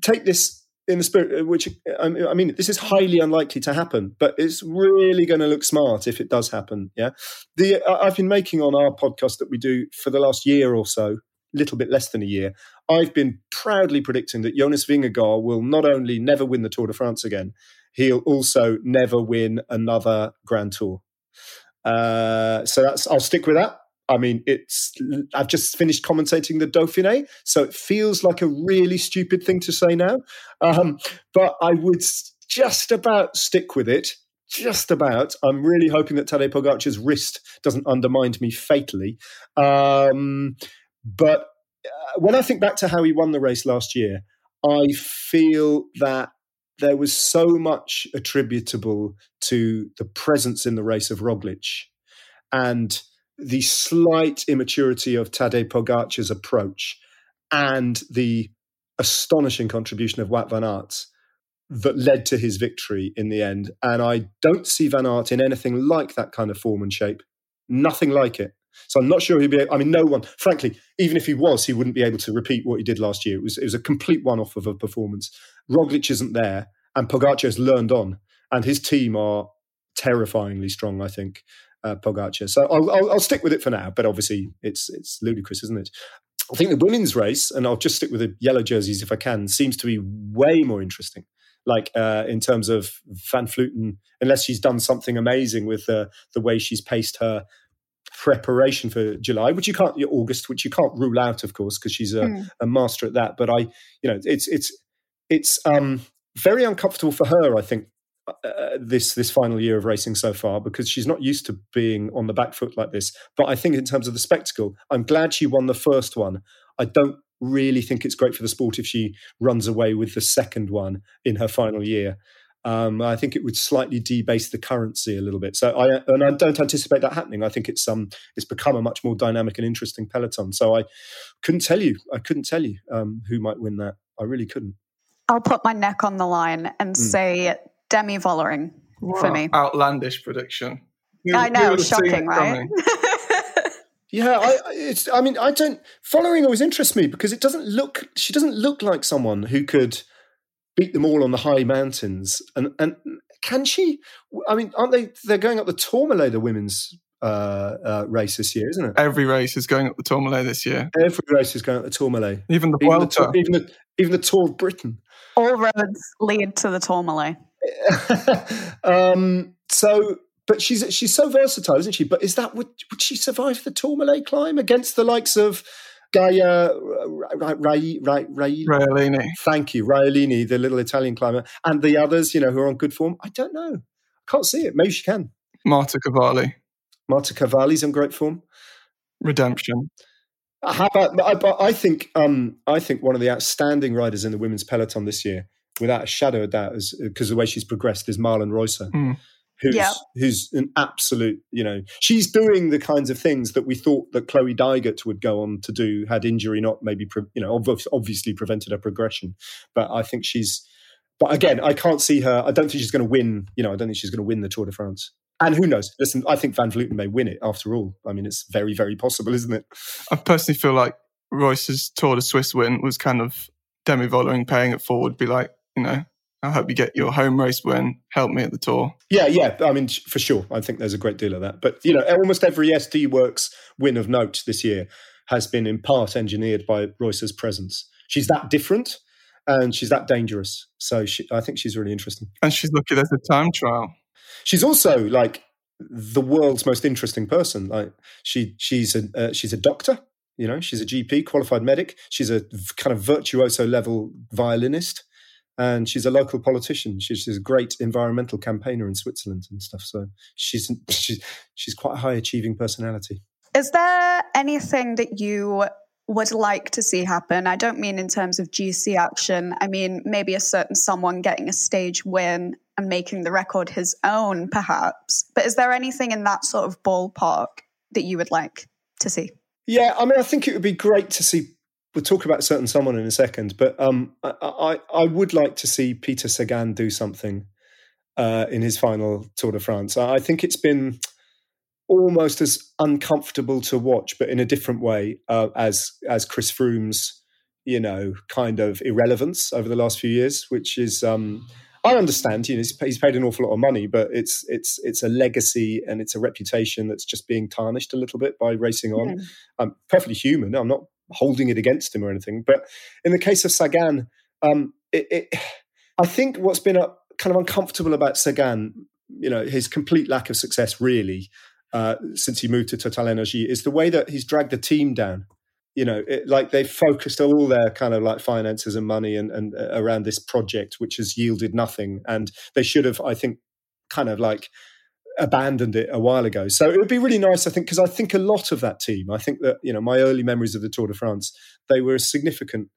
[SPEAKER 3] take this in the spirit, uh, which I mean, this is highly unlikely to happen, but it's really going to look smart if it does happen. Yeah, the I've been making on our podcast that we do for the last year or so, little bit less than a year. I've been proudly predicting that Jonas Vingegaard will not only never win the Tour de France again, he'll also never win another Grand Tour. Uh, so that's I'll stick with that. I mean, it's I've just finished commentating the Dauphiné, so it feels like a really stupid thing to say now. Um, but I would just about stick with it. Just about. I'm really hoping that Tadej Pogacar's wrist doesn't undermine me fatally. Um, but uh, when I think back to how he won the race last year, I feel that there was so much attributable to the presence in the race of Roglic and the slight immaturity of Tadej Pogacar's approach and the astonishing contribution of Wout van Aert that led to his victory in the end. And I don't see Van Aert in anything like that kind of form and shape. Nothing like it. So I'm not sure he'd be. Able, I mean, no one. Frankly, even if he was, he wouldn't be able to repeat what he did last year. It was it was a complete one-off of a performance. Roglic isn't there, and Pogacar has learned on, and his team are terrifyingly strong. I think uh, Pogacar. So I'll, I'll, I'll stick with it for now. But obviously, it's it's ludicrous, isn't it? I think the women's race, and I'll just stick with the yellow jerseys if I can, seems to be way more interesting. Like uh, in terms of Van Vleuten, unless she's done something amazing with uh, the way she's paced her preparation for July, which you can't August, which you can't rule out, of course, because she's a, mm. a, master at that. But I, you know, it's it's it's um, very uncomfortable for her. I think uh, this this final year of racing so far because she's not used to being on the back foot like this. But I think in terms of the spectacle, I'm glad she won the first one. I don't really think it's great for the sport if she runs away with the second one in her final year. Um, I think it would slightly debase the currency a little bit. So I and I don't anticipate that happening. I think it's um it's become a much more dynamic and interesting peloton. So I couldn't tell you. I couldn't tell you um, who might win that. I really couldn't.
[SPEAKER 2] I'll put my neck on the line and mm. say Demi Vollering for me.
[SPEAKER 1] Outlandish prediction.
[SPEAKER 2] Who, I know, shocking, right?
[SPEAKER 3] yeah, I, it's. I mean, I don't. Vollering always interests me because it doesn't look. She doesn't look like someone who could beat them all on the high mountains. And and can she? I mean, aren't they? They're going up the Tourmalet, the women's uh, uh, race this year, isn't it?
[SPEAKER 1] Every race is going up the Tourmalet this year.
[SPEAKER 3] Every race is going up the Tourmalet.
[SPEAKER 1] Even the even
[SPEAKER 3] the, even the, even the Tour of Britain.
[SPEAKER 2] All roads lead to the Tourmalet.
[SPEAKER 3] um, so, but she's she's so versatile, isn't she? But is that would would she survive the Tourmalet climb against the likes of Gaia Rai, Rai, Rai,
[SPEAKER 1] Raiolini?
[SPEAKER 3] Thank you, Raiolini, the little Italian climber, and the others, you know, who are on good form. I don't know. I can't see it. Maybe she can.
[SPEAKER 1] Marta Cavalli.
[SPEAKER 3] Marta Cavalli's in great form.
[SPEAKER 1] Redemption.
[SPEAKER 3] How about? I, I think um, I think one of the outstanding riders in the women's peloton this year without a shadow of doubt, because the way she's progressed is Marlon Reusser. Mm. Who's, yep. who's an absolute, you know, she's doing the kinds of things that we thought that Chloe Dygert would go on to do had injury not maybe, you know, obviously prevented her progression. But I think she's, but again, I can't see her. I don't think she's going to win. You know, I don't think she's going to win the Tour de France. And who knows? Listen, I think Van Vleuten may win it after all. I mean, it's very, very possible, isn't it?
[SPEAKER 1] I personally feel like Reusser's Tour de Suisse win was kind of Demi Vollering paying it forward, be like, you know, I hope you get your home race win. Help me at the tour.
[SPEAKER 3] Yeah, yeah. I mean, for sure. I think there's a great deal of that. But, you know, almost every SD Worx win of note this year has been in part engineered by Reusser's presence. She's that different and she's that dangerous. So she, I think she's really interesting.
[SPEAKER 1] And she's lucky there's a time trial.
[SPEAKER 3] She's also like the world's most interesting person. Like she, she's a uh, she's a doctor. You know, she's a GP, qualified medic. She's a kind of virtuoso level violinist and she's a local politician. She's, she's, a great environmental campaigner in Switzerland and stuff. So she's she's she's quite a high achieving personality.
[SPEAKER 2] Is there anything that you would like to see happen? I don't mean in terms of GC action. I mean maybe a certain someone getting a stage win and making the record his own, perhaps. But is there anything in that sort of ballpark that you would like to see?
[SPEAKER 3] Yeah, I mean, I think it would be great to see we'll talk about certain someone in a second, but um, I, I, I would like to see Peter Sagan do something uh, in his final Tour de France. I think it's been almost as uncomfortable to watch, but in a different way, uh, as as Chris Froome's, you know, kind of irrelevance over the last few years, which is. Um, I understand, you know, he's, he's paid an awful lot of money, but it's it's it's a legacy and it's a reputation that's just being tarnished a little bit by racing on. Mm. I'm perfectly human. I'm not holding it against him or anything. But in the case of Sagan, um, it, it, I think what's been a, kind of uncomfortable about Sagan, you know, his complete lack of success really uh, since he moved to Total Energy is the way that he's dragged the team down. You know, it, like they've focused all their kind of like finances and money and, and uh, around this project, which has yielded nothing. And they should have, I think, kind of like abandoned it a while ago. So it would be really nice, I think, because I think a lot of that team, I think that, you know, my early memories of the Tour de France, they were a significant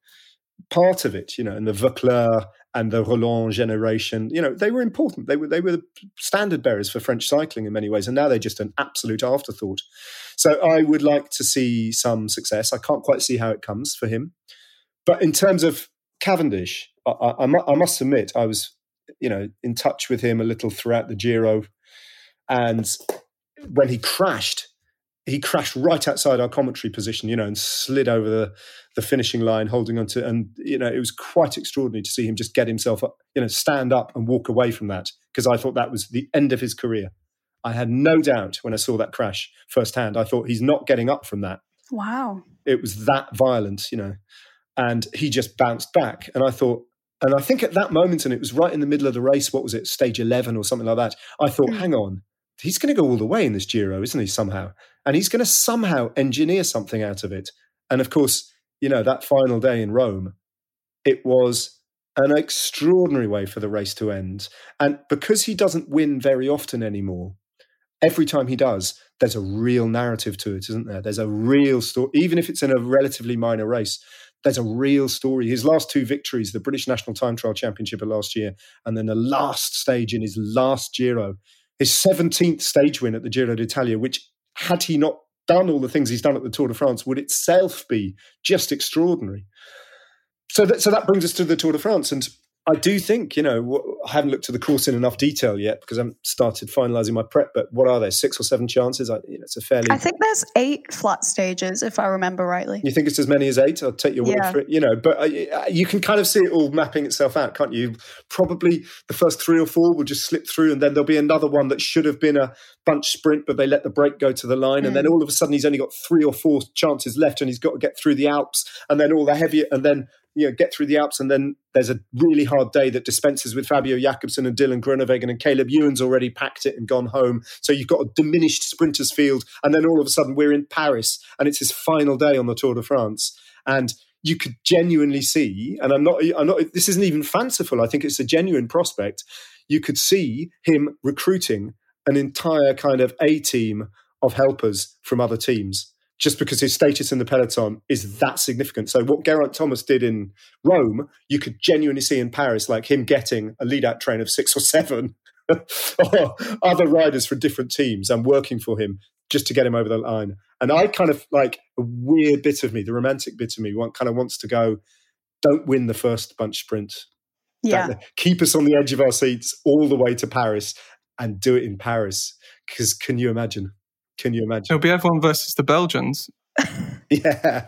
[SPEAKER 3] part of it, you know, and the Voeckler and the Rolland generation, you know, they were important. They were they were the standard bearers for French cycling in many ways, and now they're just an absolute afterthought. So I would like to see some success. I can't quite see how it comes for him, but in terms of Cavendish, I, I, I must admit I was, you know, in touch with him a little throughout the Giro and when he crashed, he crashed right outside our commentary position, you know, and slid over the, the finishing line, holding on to, and you know, it was quite extraordinary to see him just get himself up, you know, stand up and walk away from that because I thought that was the end of his career. I had no doubt when I saw that crash firsthand. I thought he's not getting up from that.
[SPEAKER 2] Wow.
[SPEAKER 3] It was that violent, you know. And he just bounced back. And I thought, and I think at that moment, and it was right in the middle of the race, what was it, stage 11 or something like that, I thought, mm. hang on, he's going to go all the way in this Giro, isn't he, somehow? And he's going to somehow engineer something out of it. And of course, you know, that final day in Rome, it was an extraordinary way for the race to end. And because he doesn't win very often anymore, every time he does, there's a real narrative to it, isn't there? There's a real story, even if it's in a relatively minor race. There's a real story. His last two victories, the British National Time Trial Championship of last year, and then the last stage in his last Giro, his 17th stage win at the Giro d'Italia, which had he not done all the things he's done at the Tour de France, would itself be just extraordinary. So that, so that brings us to the Tour de France. And I do think, you know, I haven't looked at the course in enough detail yet because I haven't started finalising my prep. But what are there? Six or seven chances? I, you know, it's a fairly.
[SPEAKER 2] I think there's eight flat stages, if I remember rightly.
[SPEAKER 3] You think it's as many as eight? I'll take your word yeah. for it. You know, but uh, you can kind of see it all mapping itself out, can't you? Probably the first three or four will just slip through, and then there'll be another one that should have been a bunch sprint, but they let the break go to the line, mm. and then mm. all of a sudden he's only got three or four chances left, and he's got to get through the Alps, and then all the heavier, and then you know, get through the Alps, and then there's a really hard day that dispenses with Fabio Jakobsen and Dylan Groenewegen, and Caleb Ewan's already packed it and gone home. So you've got a diminished sprinters field, and then all of a sudden we're in Paris, and it's his final day on the Tour de France, and you could genuinely see, and I'm not, I'm not. This isn't even fanciful. I think it's a genuine prospect. You could see him recruiting an entire kind of A team of helpers from other teams just because his status in the peloton is that significant. So what Geraint Thomas did in Rome, you could genuinely see in Paris, like him getting a lead out train of six or seven other riders from different teams and working for him just to get him over the line. And I kind of like a weird bit of me, the romantic bit of me, one kind of wants to go, don't win the first bunch sprint.
[SPEAKER 2] Yeah.
[SPEAKER 3] Keep us on the edge of our seats all the way to Paris and do it in Paris. Because can you imagine? Can you imagine?
[SPEAKER 1] It'll be everyone versus the Belgians.
[SPEAKER 3] yeah,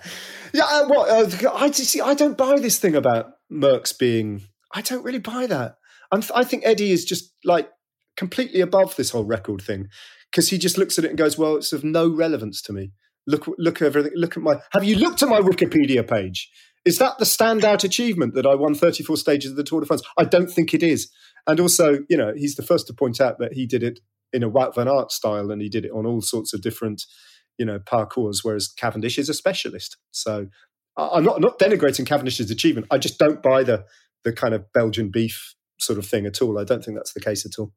[SPEAKER 3] yeah. Uh, what uh, I see, I don't buy this thing about Merckx being. I don't really buy that. I'm, I think Eddie is just like completely above this whole record thing because he just looks at it and goes, "Well, it's of no relevance to me." Look, look at everything. Look at my. Have you looked at my Wikipedia page? Is that the standout achievement that I won 34 stages of the Tour de France? I don't think it is. And also, you know, he's the first to point out that he did it in a Wout van Aert style, and he did it on all sorts of different, you know, parcours. Whereas Cavendish is a specialist. So I'm not not denigrating Cavendish's achievement. I just don't buy the the kind of Belgian beef sort of thing at all. I don't think that's the case at all.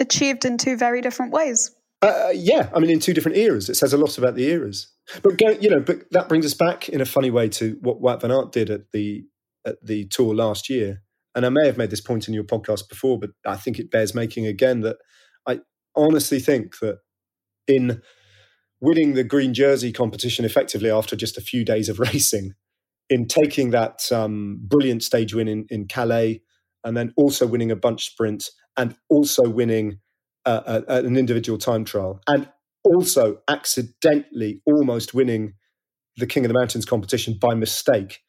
[SPEAKER 2] Achieved in two very different ways.
[SPEAKER 3] Uh, yeah, I mean, in two different eras. It says a lot about the eras. But go, you know, but that brings us back in a funny way to what Wout van Aert did at the at the tour last year. And I may have made this point in your podcast before, but I think it bears making again that honestly think that in winning the green jersey competition effectively after just a few days of racing, in taking that um, brilliant stage win in, in Calais, and then also winning a bunch sprint, and also winning uh, a, an individual time trial, and also accidentally almost winning the King of the Mountains competition by mistake,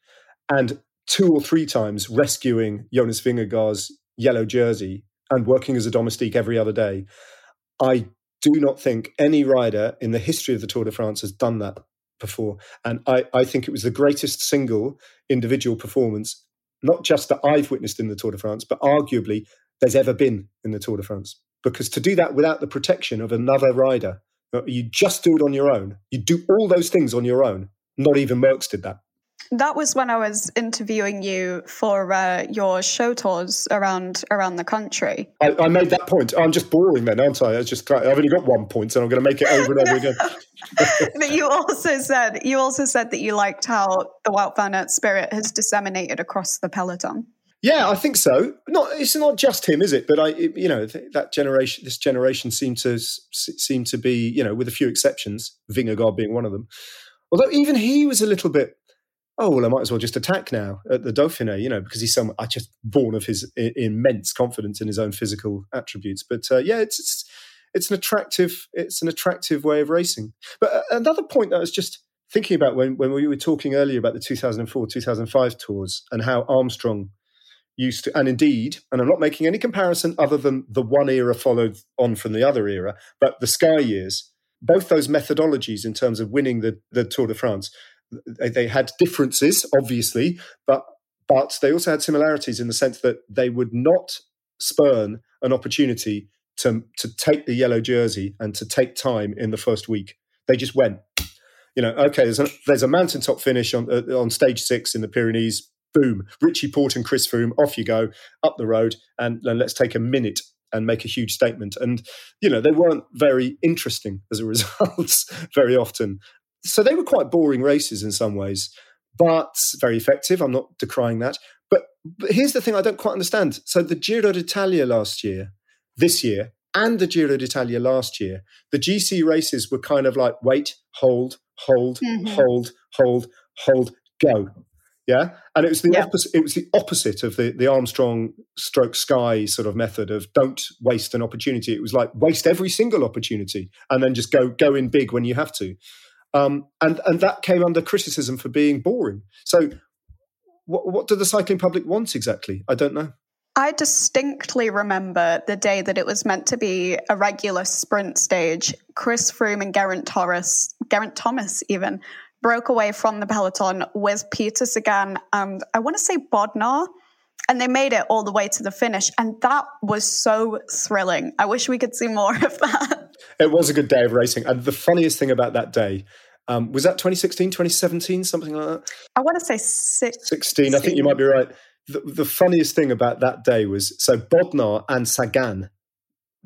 [SPEAKER 3] and two or three times rescuing Jonas Vingegaard's yellow jersey and working as a domestique every other day. I do not think any rider in the history of the Tour de France has done that before. And I, I think it was the greatest single individual performance, not just that I've witnessed in the Tour de France, but arguably there's ever been in the Tour de France. Because to do that without the protection of another rider, you just do it on your own. You do all those things on your own. Not even Merckx did that.
[SPEAKER 2] That was when I was interviewing you for uh, your show tours around around the country.
[SPEAKER 3] I, I, made that point. I'm just boring then, aren't I? I just I've only got one point, and I'm going to make it over and over again.
[SPEAKER 2] but you also said you also said that you liked how the Wout van Aert spirit has disseminated across the peloton.
[SPEAKER 3] Yeah, I think so. Not it's not just him, is it? But I, it, you know, that generation, this generation seemed to seem to be, you know, with a few exceptions, Vingegaard being one of them. Although even he was a little bit oh well, I might as well just attack now at the Dauphiné, you know, because he's so I just born of his I- immense confidence in his own physical attributes. But uh, yeah, it's, it's, it's an attractive it's an attractive way of racing. But uh, another point that I was just thinking about when when we were talking earlier about the 2004 2005 tours and how Armstrong used to, and indeed, and I'm not making any comparison other than the one era followed on from the other era, but the Sky years, both those methodologies in terms of winning the, the Tour de France, they, had differences, obviously, but but they also had similarities in the sense that they would not spurn an opportunity to to take the yellow jersey and to take time in the first week. They just went. You know, okay. There's a there's a mountaintop finish on uh, on stage six in the Pyrenees. Boom, Richie Porte and Chris Froome, off you go up the road, and, and let's take a minute and make a huge statement. And you know, they weren't very interesting as a result very often. So they were quite boring races in some ways, but very effective. I'm not decrying that. But, but here's the thing I don't quite understand. So the Giro d'Italia last year, this year, and the Giro d'Italia last year, the GC races were kind of like wait, hold, hold, mm-hmm. hold, hold, hold, go. Yeah, and it was the yeah. opposite. It was the opposite of the the Armstrong stroke Sky sort of method of don't waste an opportunity. It was like waste every single opportunity and then just go go in big when you have to. Um, and and that came under criticism for being boring. So, what what do the cycling public want exactly? I don't know.
[SPEAKER 2] I distinctly remember the day that it was meant to be a regular sprint stage. Chris Froome and Geraint Geraint Thomas even broke away from the peloton with Peter Sagan and I want to say Bodnar. And they made it all the way to the finish. And that was so thrilling. I wish we could see more of that.
[SPEAKER 3] It was a good day of racing. And the funniest thing about that day um, was that 2016, 2017, something like that? I
[SPEAKER 2] want to say six,
[SPEAKER 3] 16. I think you might be right. The, the funniest thing about that day was so Bodnar and Sagan,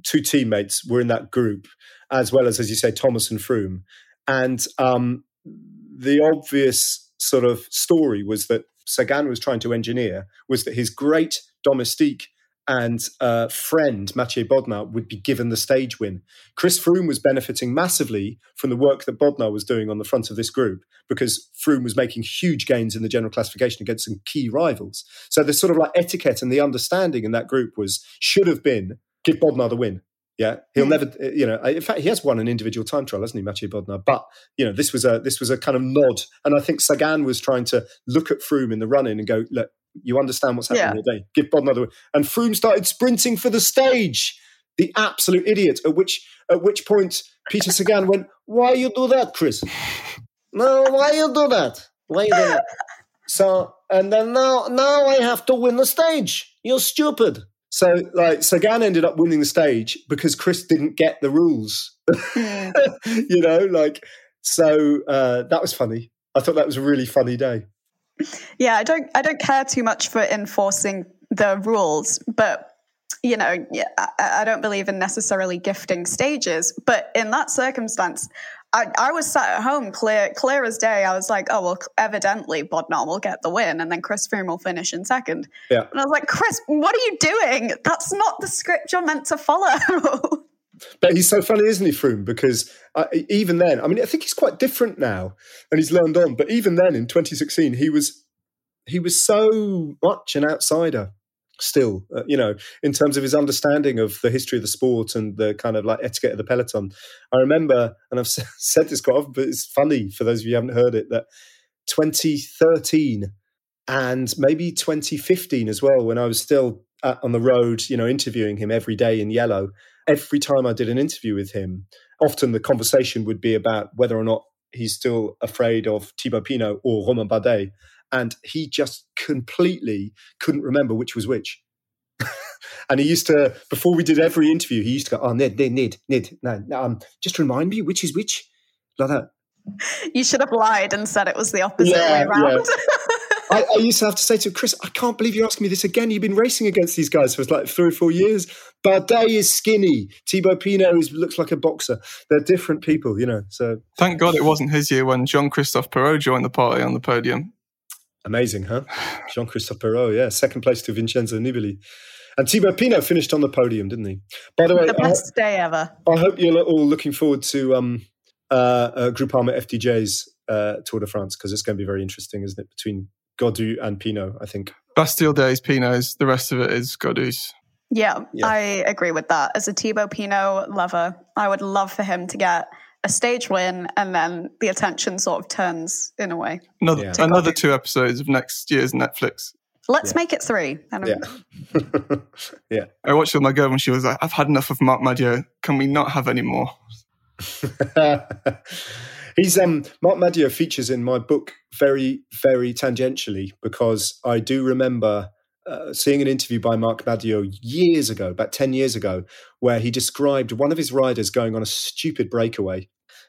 [SPEAKER 3] two teammates, were in that group, as well as, as you say, Thomas and Froome. And um, the obvious sort of story was that Sagan was trying to engineer was that his great domestique and uh, friend Maciej Bodnar would be given the stage win. Chris Froome was benefiting massively from the work that Bodnar was doing on the front of this group because Froome was making huge gains in the general classification against some key rivals. So the sort of like etiquette and the understanding in that group was should have been give Bodnar the win. Yeah, he'll never. Uh, you know, in fact, he has won an individual time trial, hasn't he, Maciej Bodnar? But you know, this was a this was a kind of nod, and I think Sagan was trying to look at Froome in the running and go, look, you understand what's happening yeah. today. Give Bodnar the Win. and Froome started sprinting for the stage. The absolute idiot. At which at which point Peter Sagan went, "Why you do that, Chris? No, why you do that? Why you do that?" So and then now now I have to win the stage. You're stupid. So like Sagan ended up winning the stage because Chris didn't get the rules. you know, like so uh, that was funny. I thought that was a really funny day.
[SPEAKER 2] Yeah, I don't I don't care too much for enforcing the rules, but you know, I, I don't believe in necessarily gifting stages. But in that circumstance, I, I, was sat at home, clear clear as day. I was like, oh well, evidently Bodnar will get the win, and then Chris Froome will finish in second.
[SPEAKER 3] Yeah.
[SPEAKER 2] And I was like, Chris, what are you doing? That's not the script you're meant to follow.
[SPEAKER 3] but he's so funny, isn't he, Froome? Because uh, even then, I mean, I think he's quite different now, and he's learned on. But even then, in 2016, he was he was so much an outsider still, uh, you know, in terms of his understanding of the history of the sport and the kind of like etiquette of the peloton. I remember, and I've said this quite often, but it's funny for those of you who haven't heard it, that 2013 and maybe 2015 as well, when I was still on the road, you know, interviewing him every day in yellow. Every time I did an interview with him, often the conversation would be about whether or not he's still afraid of Thibaut Pinot or Romain Bardet and he just completely couldn't remember which was which. and he used to, before we did every interview, he used to go, "Oh, Ned, Ned, Ned, Ned, no, no um, just remind me which is which," like that.
[SPEAKER 2] You should have lied and said it was the opposite yeah, way around. Yeah.
[SPEAKER 3] I, I, used to have to say to Chris, I can't believe you're asking me this again. You've been racing against these guys for like three or four years. Bardet is skinny. Thibaut Pinot is, looks like a boxer. They're different people, you know. So
[SPEAKER 1] thank God it wasn't his year when Jean Christophe Péraud joined the party on the podium.
[SPEAKER 3] Amazing, huh? Jean Christophe Péraud, yeah, second place to Vincenzo Nibali. And Thibaut Pinot finished on the podium, didn't he?
[SPEAKER 2] By the way, the best I, day ever.
[SPEAKER 3] I hope you're all looking forward to um, uh, uh, Groupama FDJ's uh, Tour de France because it's going to be very interesting, isn't it? Between Gaudu and Pinot, I think.
[SPEAKER 1] Bastille Days Pinots. The rest of it is Gaudus.
[SPEAKER 2] Yeah, yeah, I agree with that. As a Thibaut Pinot lover, I would love for him to get a stage win, and then the attention sort of turns in a way.
[SPEAKER 1] Another, yeah. another two episodes of next year's Netflix
[SPEAKER 2] Let's
[SPEAKER 3] Yeah.
[SPEAKER 2] make it three. I
[SPEAKER 3] Yeah. yeah.
[SPEAKER 1] I watched it with my girl when she was like, I've had enough of Marc Madiot. Can we not have any more?
[SPEAKER 3] He's um Marc Madiot features in my book very, very tangentially because I do remember uh, seeing an interview by Marc Madiot years ago, about 10 years ago, where he described one of his riders going on a stupid breakaway.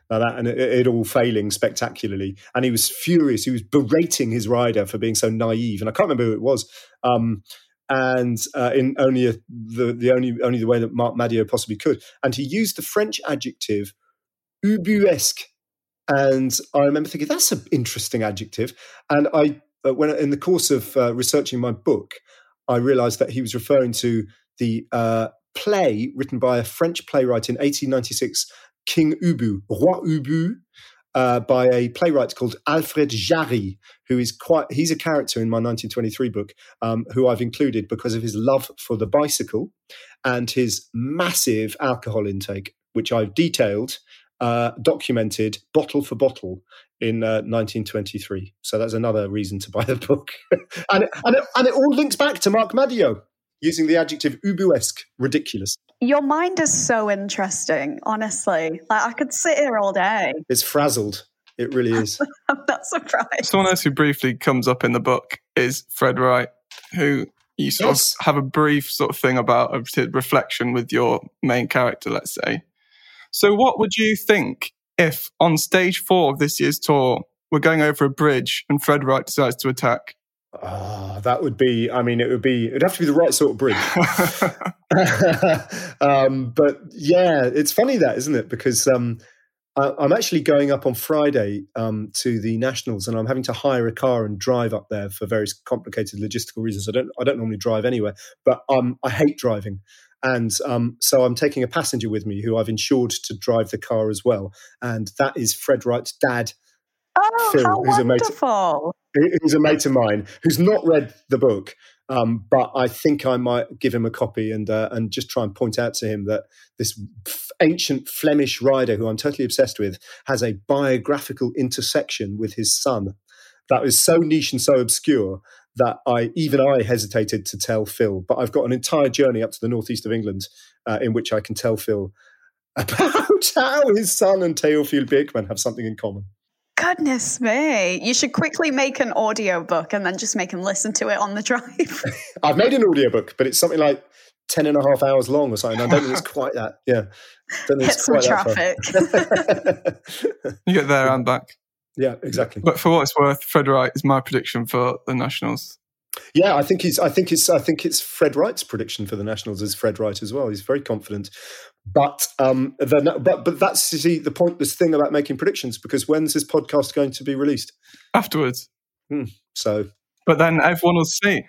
[SPEAKER 3] Like that, and it, it all failing spectacularly. And he was furious. He was berating his rider for being so naive. And I can't remember who it was. Um, and uh, in only a, the the only only the way that Marc Madiot possibly could. And he used the French adjective ubuesque. And I remember thinking that's an interesting adjective. And I, uh, when in the course of uh, researching my book, I realised that he was referring to the uh, play written by a French playwright in 1896, King Ubu, Roi Ubu, uh, by a playwright called Alfred Jarry, who is quite, he's a character in my 1923 book, um, who I've included because of his love for the bicycle and his massive alcohol intake, which I've detailed, uh, documented bottle for bottle in uh, 1923. So that's another reason to buy the book. and, it, and, it, and it all links back to Marc Madiot using the adjective ubuesque, ridiculous.
[SPEAKER 2] Your mind is so interesting, honestly. Like I could sit here all day.
[SPEAKER 3] It's frazzled. It really is.
[SPEAKER 2] I'm not surprised.
[SPEAKER 1] Someone else who briefly comes up in the book is Fred Wright, who you sort
[SPEAKER 3] Yes.
[SPEAKER 1] of have a brief sort of thing about a reflection with your main character, let's say. So, what would you think if on stage four of this year's tour, we're going over a bridge and Fred Wright decides to attack?
[SPEAKER 3] Ah, that would be, I mean, it would be, it'd have to be the right sort of bridge. um, but yeah, it's funny that, isn't it? Because um, I, I'm actually going up on Friday um, to the Nationals, and I'm having to hire a car and drive up there for various complicated logistical reasons. I don't, I don't normally drive anywhere, but um, I hate driving. And um, so I'm taking a passenger with me who I've insured to drive the car as well. And that is Fred Wright's dad,
[SPEAKER 2] Oh,
[SPEAKER 3] Phil,
[SPEAKER 2] how
[SPEAKER 3] who's a mate-
[SPEAKER 2] wonderful.
[SPEAKER 3] who's a mate of mine who's not read the book, um, but I think I might give him a copy and uh, and just try and point out to him that this f- ancient Flemish rider, who I'm totally obsessed with, has a biographical intersection with his son that is so niche and so obscure that I even I hesitated to tell Phil. But I've got an entire journey up to the northeast of England uh, in which I can tell Phil about how his son and Theophile Beeckman have something in common.
[SPEAKER 2] Goodness me. You should quickly make an audio book and then just make him listen to it on the drive.
[SPEAKER 3] I've made an audiobook, but it's something like 10 and a half hours long or something. I don't think it's quite that. Yeah. Don't think
[SPEAKER 2] Hit
[SPEAKER 3] it's
[SPEAKER 2] some
[SPEAKER 3] quite
[SPEAKER 2] traffic.
[SPEAKER 3] that far.
[SPEAKER 1] You get there and back.
[SPEAKER 3] yeah, exactly.
[SPEAKER 1] But for what it's worth, Fred Wright is my prediction for the Nationals.
[SPEAKER 3] Yeah, I think he's. I think it's. I think it's Fred Wright's prediction for the Nationals is Fred Wright as well. He's very confident, but um, the, but but that's you see the pointless thing about making predictions because when's this podcast going to be released?
[SPEAKER 1] Afterwards.
[SPEAKER 3] So
[SPEAKER 1] But then everyone will see.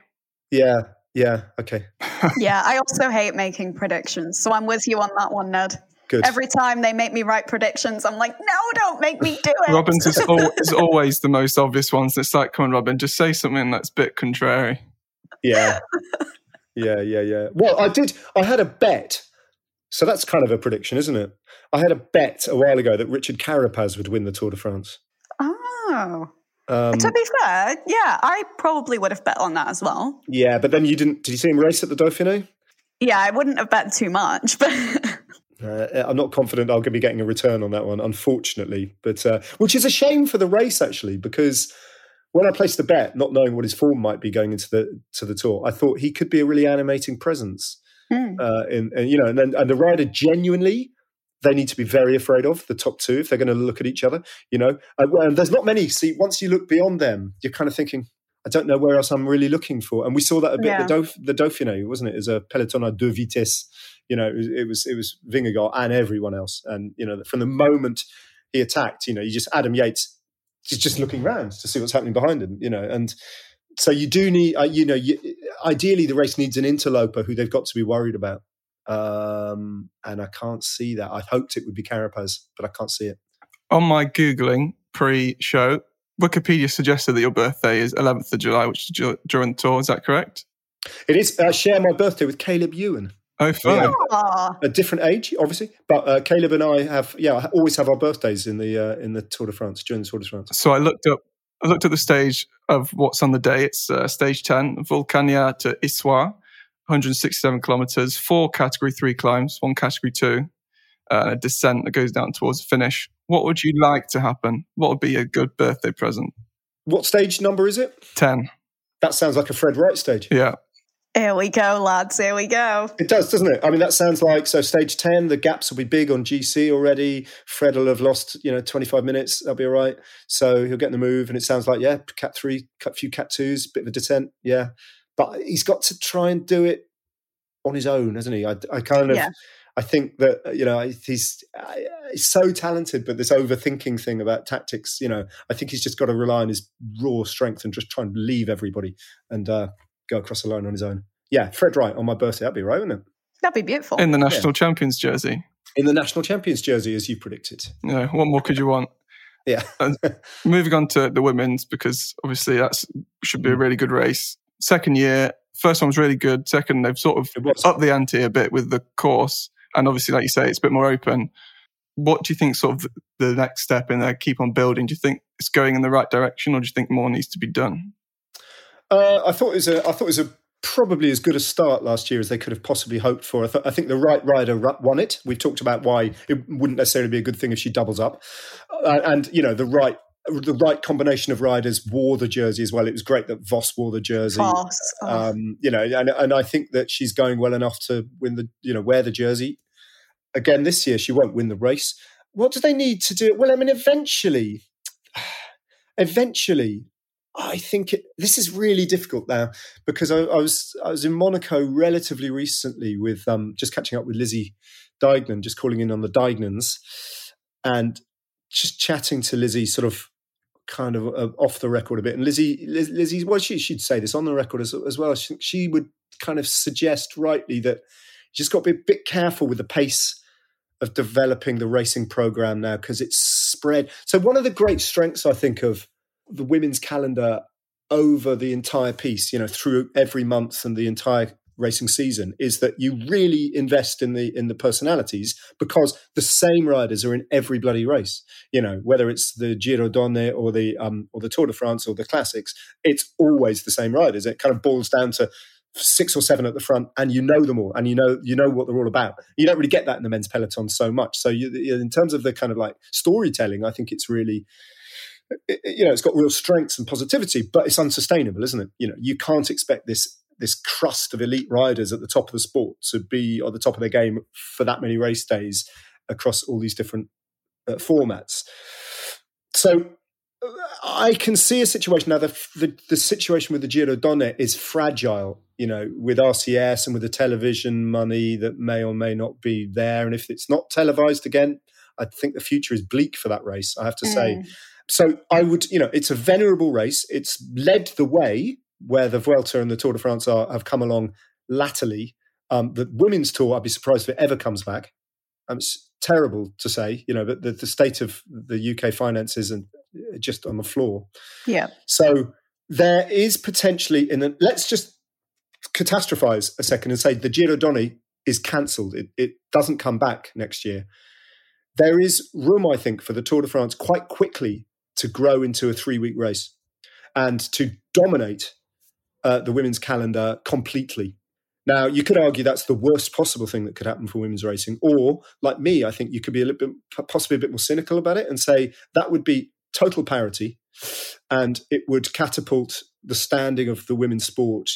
[SPEAKER 3] yeah, yeah, okay,
[SPEAKER 2] yeah, I also hate making predictions. So I'm with you on that one, Ned.
[SPEAKER 3] good.
[SPEAKER 2] Every time they make me write predictions, I'm like, no, don't make me do it.
[SPEAKER 1] Robyn's is, al- is always the most obvious ones. It's like, come on, Robyn, just say something that's a bit contrary.
[SPEAKER 3] Yeah. yeah, yeah, yeah. Well, I did. I had a bet. So that's kind of a prediction, isn't it? I had a bet a while ago that Richard Carapaz would win the Tour de France.
[SPEAKER 2] Oh.
[SPEAKER 3] Um,
[SPEAKER 2] to be fair, yeah, I probably would have bet on that as well.
[SPEAKER 3] yeah, but then you didn't. Did you see him race at the Dauphiné?
[SPEAKER 2] Yeah, I wouldn't have bet too much, but
[SPEAKER 3] Uh, I'm not confident I'll be getting a return on that one, unfortunately. But uh, which is a shame for the race, actually, because when I placed the bet, not knowing what his form might be going into the to the tour, I thought he could be a really animating presence.
[SPEAKER 2] Hmm.
[SPEAKER 3] uh, in, and you know, and then and the rider genuinely they need to be very afraid of the top two if they're going to look at each other. You know, and, and there's not many. See, once you look beyond them, you're kind of thinking, I don't know where else I'm really looking for. And we saw that a bit
[SPEAKER 2] Yeah.
[SPEAKER 3] the, Dauph- the Dauphiné, wasn't it? As a peloton à deux vitesses. You know, it was it was, it was Vingegaard and everyone else. And you know, from the moment he attacked, you know, you just Adam Yates just just looking round to see what's happening behind him. You know, and so you do need, uh, you know, you, ideally the race needs an interloper who they've got to be worried about. Um, and I can't see that. I hoped it would be Carapaz, but I can't see it.
[SPEAKER 1] On my Googling pre show, Wikipedia suggested that your birthday is 11th of July, which is during the tour. Is that correct?
[SPEAKER 3] It is. I share my birthday with Caleb Ewan,
[SPEAKER 1] Oh, fine.
[SPEAKER 2] Aw.
[SPEAKER 3] a different age, obviously, but uh, Caleb and I have, yeah, always have our birthdays in the uh, in the Tour de France during the Tour de France.
[SPEAKER 1] So I looked up I looked at the stage of what's on the day. It's uh, stage 10, Vulcania to Issoire, 167 kilometers, four category three climbs, one category two, uh, a descent that goes down towards the finish. What would you like to happen? What would be a good birthday present?
[SPEAKER 3] What stage number is it?
[SPEAKER 1] 10.
[SPEAKER 3] That sounds like a Fred Wright stage.
[SPEAKER 1] Yeah.
[SPEAKER 2] Here we go, lads. Here we go.
[SPEAKER 3] It does, doesn't it? I mean, that sounds like so. Stage ten, the gaps will be big on GC already. Fred will have lost, you know, twenty five minutes. That'll be all right. So he'll get in the move, and it sounds like yeah, cat three, cut few cat twos, bit of a descent, yeah. But he's got to try and do it on his own, hasn't he? I, I kind of,
[SPEAKER 2] Yeah.
[SPEAKER 3] I think that you know he's he's so talented, but this overthinking thing about tactics, you know, I think he's just got to rely on his raw strength and just try and leave everybody and uh, go across the line on his own. Yeah, Fred Wright on my birthday, that'd be right, wouldn't it?
[SPEAKER 2] That'd be beautiful.
[SPEAKER 1] In the national champions jersey.
[SPEAKER 3] In the national champions jersey, as you predicted.
[SPEAKER 1] Yeah. What more could you want?
[SPEAKER 3] Yeah.
[SPEAKER 1] Moving on to the women's, because obviously that should be a really good race. Second year, first one was really good. Second, they've sort of
[SPEAKER 3] It was.
[SPEAKER 1] up the ante a bit with the course. And obviously, like you say, it's a bit more open. What do you think sort of the next step in there? Keep on building. Do you think it's going in the right direction or do you think more needs to be done?
[SPEAKER 3] Uh, I thought it was a. I thought it was a probably as good a start last year as they could have possibly hoped for. I, th- I think the right rider won it. We've talked about why it wouldn't necessarily be a good thing if she doubles up, uh, and you know the right the right combination of riders wore the jersey as well. It was great that Vos wore the jersey.
[SPEAKER 2] Oh,
[SPEAKER 3] Um, you know, and and I think that she's going well enough to win the you know wear the jersey again this year. She won't win the race. What do they need to do? Well, I mean, eventually, eventually, I think it, this is really difficult now because I, I was I was in Monaco relatively recently with um, just catching up with Lizzie Deignan, just calling in on the Deignans, and just chatting to Lizzie, sort of kind of uh, off the record a bit. And Lizzie, Liz, Lizzie, well, she she'd say this on the record as, as well. She, she would kind of suggest rightly that you just got to be a bit careful with the pace of developing the racing program now because it's spread. So one of the great strengths I think of the women's calendar over the entire piece, you know, through every month and the entire racing season is that you really invest in the in the personalities because the same riders are in every bloody race. You know, whether it's the Giro Donne or the um or the Tour de France or the classics, it's always the same riders. It kind of boils down to six or seven at the front, and you know them all, and you know you know what they're all about. You don't really get that in the men's peloton so much. So, you, in terms of the kind of like storytelling, I think it's really, you know, it's got real strengths and positivity, but it's unsustainable, isn't it? You know, you can't expect this this crust of elite riders at the top of the sport to be at the top of their game for that many race days across all these different uh, formats. So uh, I can see a situation now. The, the the situation with the Giro Donne is fragile. You know, with RCS and with the television money that may or may not be there, and if it's not televised again, I think the future is bleak for that race. I have to say. So I would, you know, it's a venerable race. It's led the way where the Vuelta and the Tour de France are, have come along latterly. Um, the women's tour, I'd be surprised if it ever comes back. Um, it's terrible to say, you know, but the, the state of the UK finances and uh, just on the floor.
[SPEAKER 2] Yeah.
[SPEAKER 3] So there is potentially in the let's just catastrophize a second and say the Giro Donne is cancelled. It, it doesn't come back next year. There is room, I think, for the Tour de France quite quickly to grow into a three week race and to dominate uh, the women's calendar completely. Now, you could argue that's the worst possible thing that could happen for women's racing. Or, like me, I think you could be a little bit, possibly a bit more cynical about it and say that would be total parity and it would catapult the standing of the women's sport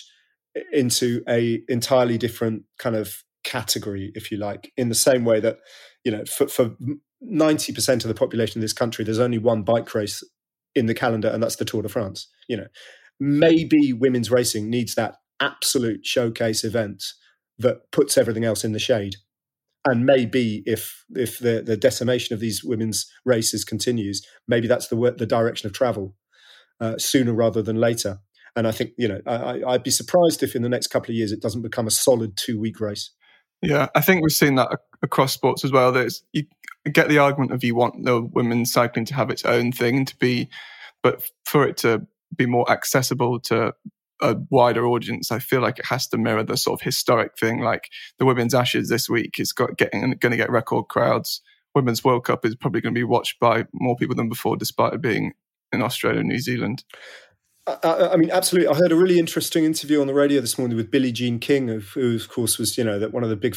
[SPEAKER 3] into a entirely different kind of category, if you like, in the same way that, you know, for, for 90% of the population of this country, there's only one bike race in the calendar, and that's the Tour de France. You know, maybe women's racing needs that absolute showcase event that puts everything else in the shade. And maybe if if the, the decimation of these women's races continues, maybe that's the the direction of travel uh, sooner rather than later. And I think you know I, I'd be surprised if in the next couple of years it doesn't become a solid two week race.
[SPEAKER 1] Yeah, I think we've seen that across sports as well. There's you get the argument of you want the women's cycling to have its own thing to be, but for it to be more accessible to a wider audience, I feel like it has to mirror the sort of historic thing. Like the women's Ashes this week is got getting going to get record crowds. Women's World Cup is probably going to be watched by more people than before, despite it being in Australia and New Zealand.
[SPEAKER 3] I, I, mean, absolutely. I heard a really interesting interview on the radio this morning with Billie Jean King, who, of course, was you know that one of the big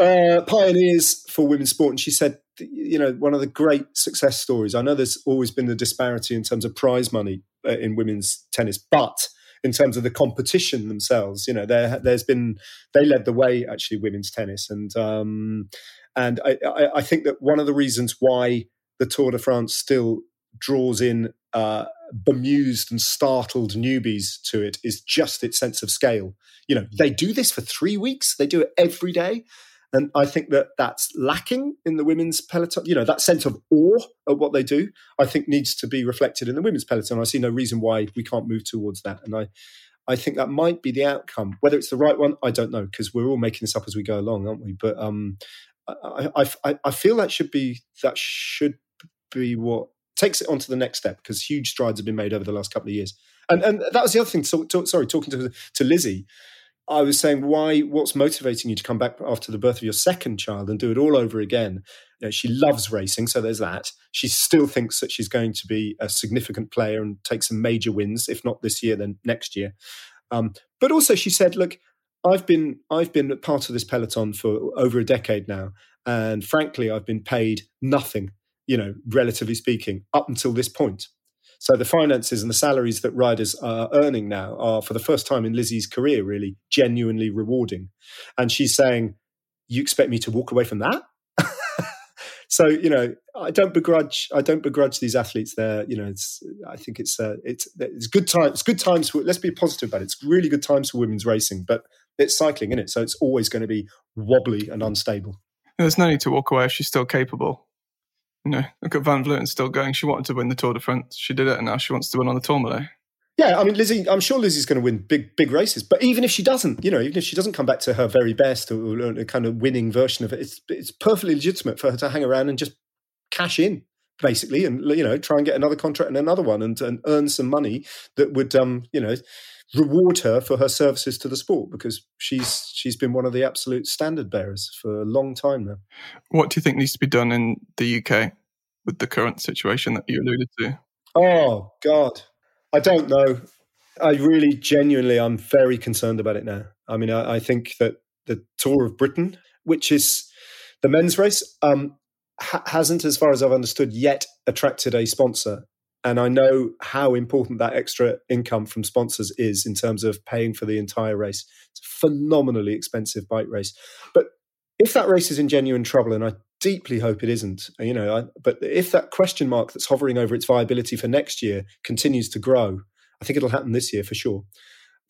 [SPEAKER 3] uh, pioneers for women's sport, and she said, you know, one of the great success stories. I know there's always been the disparity in terms of prize money uh, in women's tennis, but in terms of the competition themselves, you know, there there's been they led the way actually women's tennis, and um, and I, I, I think that one of the reasons why the Tour de France still draws in uh, bemused and startled newbies to it is just its sense of scale. You know, they do this for three weeks, they do it every day. And I think that that's lacking in the women's peloton. You know, that sense of awe of what they do, I think needs to be reflected in the women's peloton. I see no reason why we can't move towards that. And I, I think that might be the outcome. Whether it's the right one, I don't know, because we're all making this up as we go along, aren't we? But um, I, I, I feel that should be that should be what takes it on to the next step because huge strides have been made over the last couple of years. And and that was the other thing. To, sorry, talking to to Lizzie, I was saying, why? What's motivating you to come back after the birth of your second child and do it all over again? You know, she loves racing, so there's that. She still thinks that she's going to be a significant player and take some major wins, if not this year, then next year. Um, but also, she said, look, I've been I've been part of this peloton for over a decade now, and frankly, I've been paid nothing you know, relatively speaking, up until this point. So the finances and the salaries that riders are earning now are, for the first time in Lizzie's career, really genuinely rewarding. And she's saying, "You expect me to walk away from that?" so you know, I don't begrudge. I don't begrudge these athletes. There, you know, it's. I think it's. Uh, it's. It's good time. It's good times for. Let's be positive about it. It's really good times for women's racing, but it's cycling, isn't it? So it's always going to be wobbly and unstable.
[SPEAKER 1] There's no need to walk away if she's still capable know, look at Van Vleuten still going. She wanted to win the Tour de France. She did it, and now she wants to win on the Tourmalet.
[SPEAKER 3] Yeah, I mean, Lizzie, I'm sure Lizzie's going to win big, big races. But even if she doesn't, you know, even if she doesn't come back to her very best or, or a kind of winning version of it, it's it's perfectly legitimate for her to hang around and just cash in, basically, and you know, try and get another contract and another one, and, and earn some money that would, um, you know, reward her for her services to the sport because she's she's been one of the absolute standard bearers for a long time now.
[SPEAKER 1] What do you think needs to be done in the UK with the current situation that you alluded to?
[SPEAKER 3] Oh God, I don't know. I really genuinely, I'm very concerned about it now. I mean, I, I think that the Tour of Britain, which is the men's race, um, ha- hasn't, as far as I've understood, yet attracted a sponsor and I know how important that extra income from sponsors is in terms of paying for the entire race. It's a phenomenally expensive bike race. But if that race is in genuine trouble, and I deeply hope it isn't, you know, I, but if that question mark that's hovering over its viability for next year continues to grow, I think it'll happen this year for sure.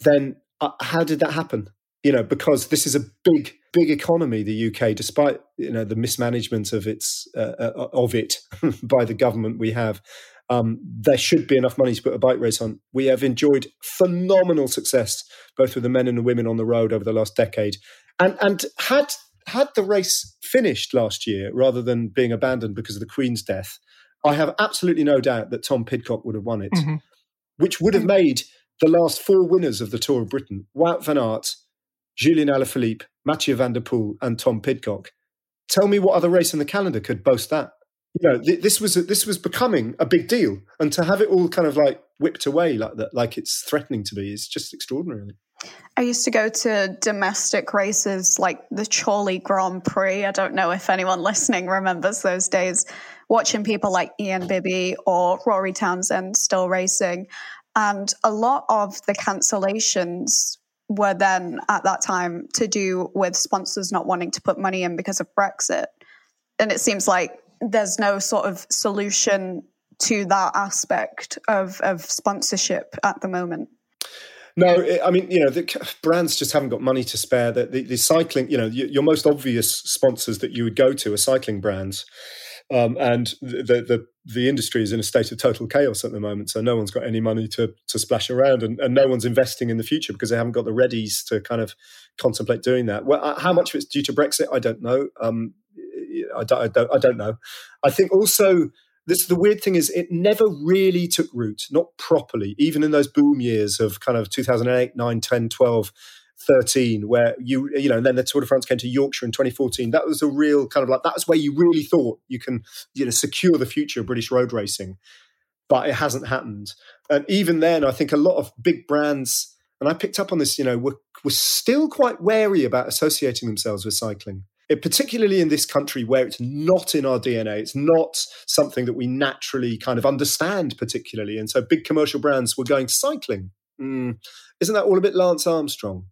[SPEAKER 3] Then uh, how did that happen? You know, because this is a big, big economy, the UK, despite you know the mismanagement of its uh, uh of it by the government we have um, there should be enough money to put a bike race on. We have enjoyed phenomenal success, both with the men and the women on the road over the last decade. And, and had, had the race finished last year rather than being abandoned because of the Queen's death, I have absolutely no doubt that Tom Pidcock would have won it, mm-hmm. which would have made the last four winners of the Tour of Britain Wout van Aert, Julian Alaphilippe, Mathieu van der Poel, and Tom Pidcock. Tell me what other race in the calendar could boast that you know, th- this was this was becoming a big deal, and to have it all kind of like whipped away like that, like it's threatening to be, is just extraordinary.
[SPEAKER 2] I used to go to domestic races like the Chorley Grand Prix. I don't know if anyone listening remembers those days, watching people like Ian Bibby or Rory Townsend still racing. And a lot of the cancellations were then at that time to do with sponsors not wanting to put money in because of Brexit. And it seems like there's no sort of solution to that aspect of, of sponsorship at the moment.
[SPEAKER 3] No, I mean, you know, the brands just haven't got money to spare. The, the, the cycling, you know, your most obvious sponsors that you would go to are cycling brands. Um, and the, the the industry is in a state of total chaos at the moment. So no one's got any money to to splash around, and, and no one's investing in the future because they haven't got the readies to kind of contemplate doing that. Well, uh, how much of it's due to Brexit, I don't know. Um, I don't, I don't, I don't know. I think also this the weird thing is it never really took root, not properly, even in those boom years of kind of 2008, 9, 10, 12, 13, where you, you know, and then the Tour de France came to Yorkshire in 2014. That was a real kind of like, that was where you really thought you can, you know, secure the future of British road racing. but it hasn't happened. And even then, I think a lot of big brands, and I picked up on this, you know, were, were still quite wary about associating themselves with cycling. It, particularly in this country where it's not in our DNA, it's not something that we naturally kind of understand, particularly. And so big commercial brands were going cycling. Mm, isn't that all a bit Lance Armstrong?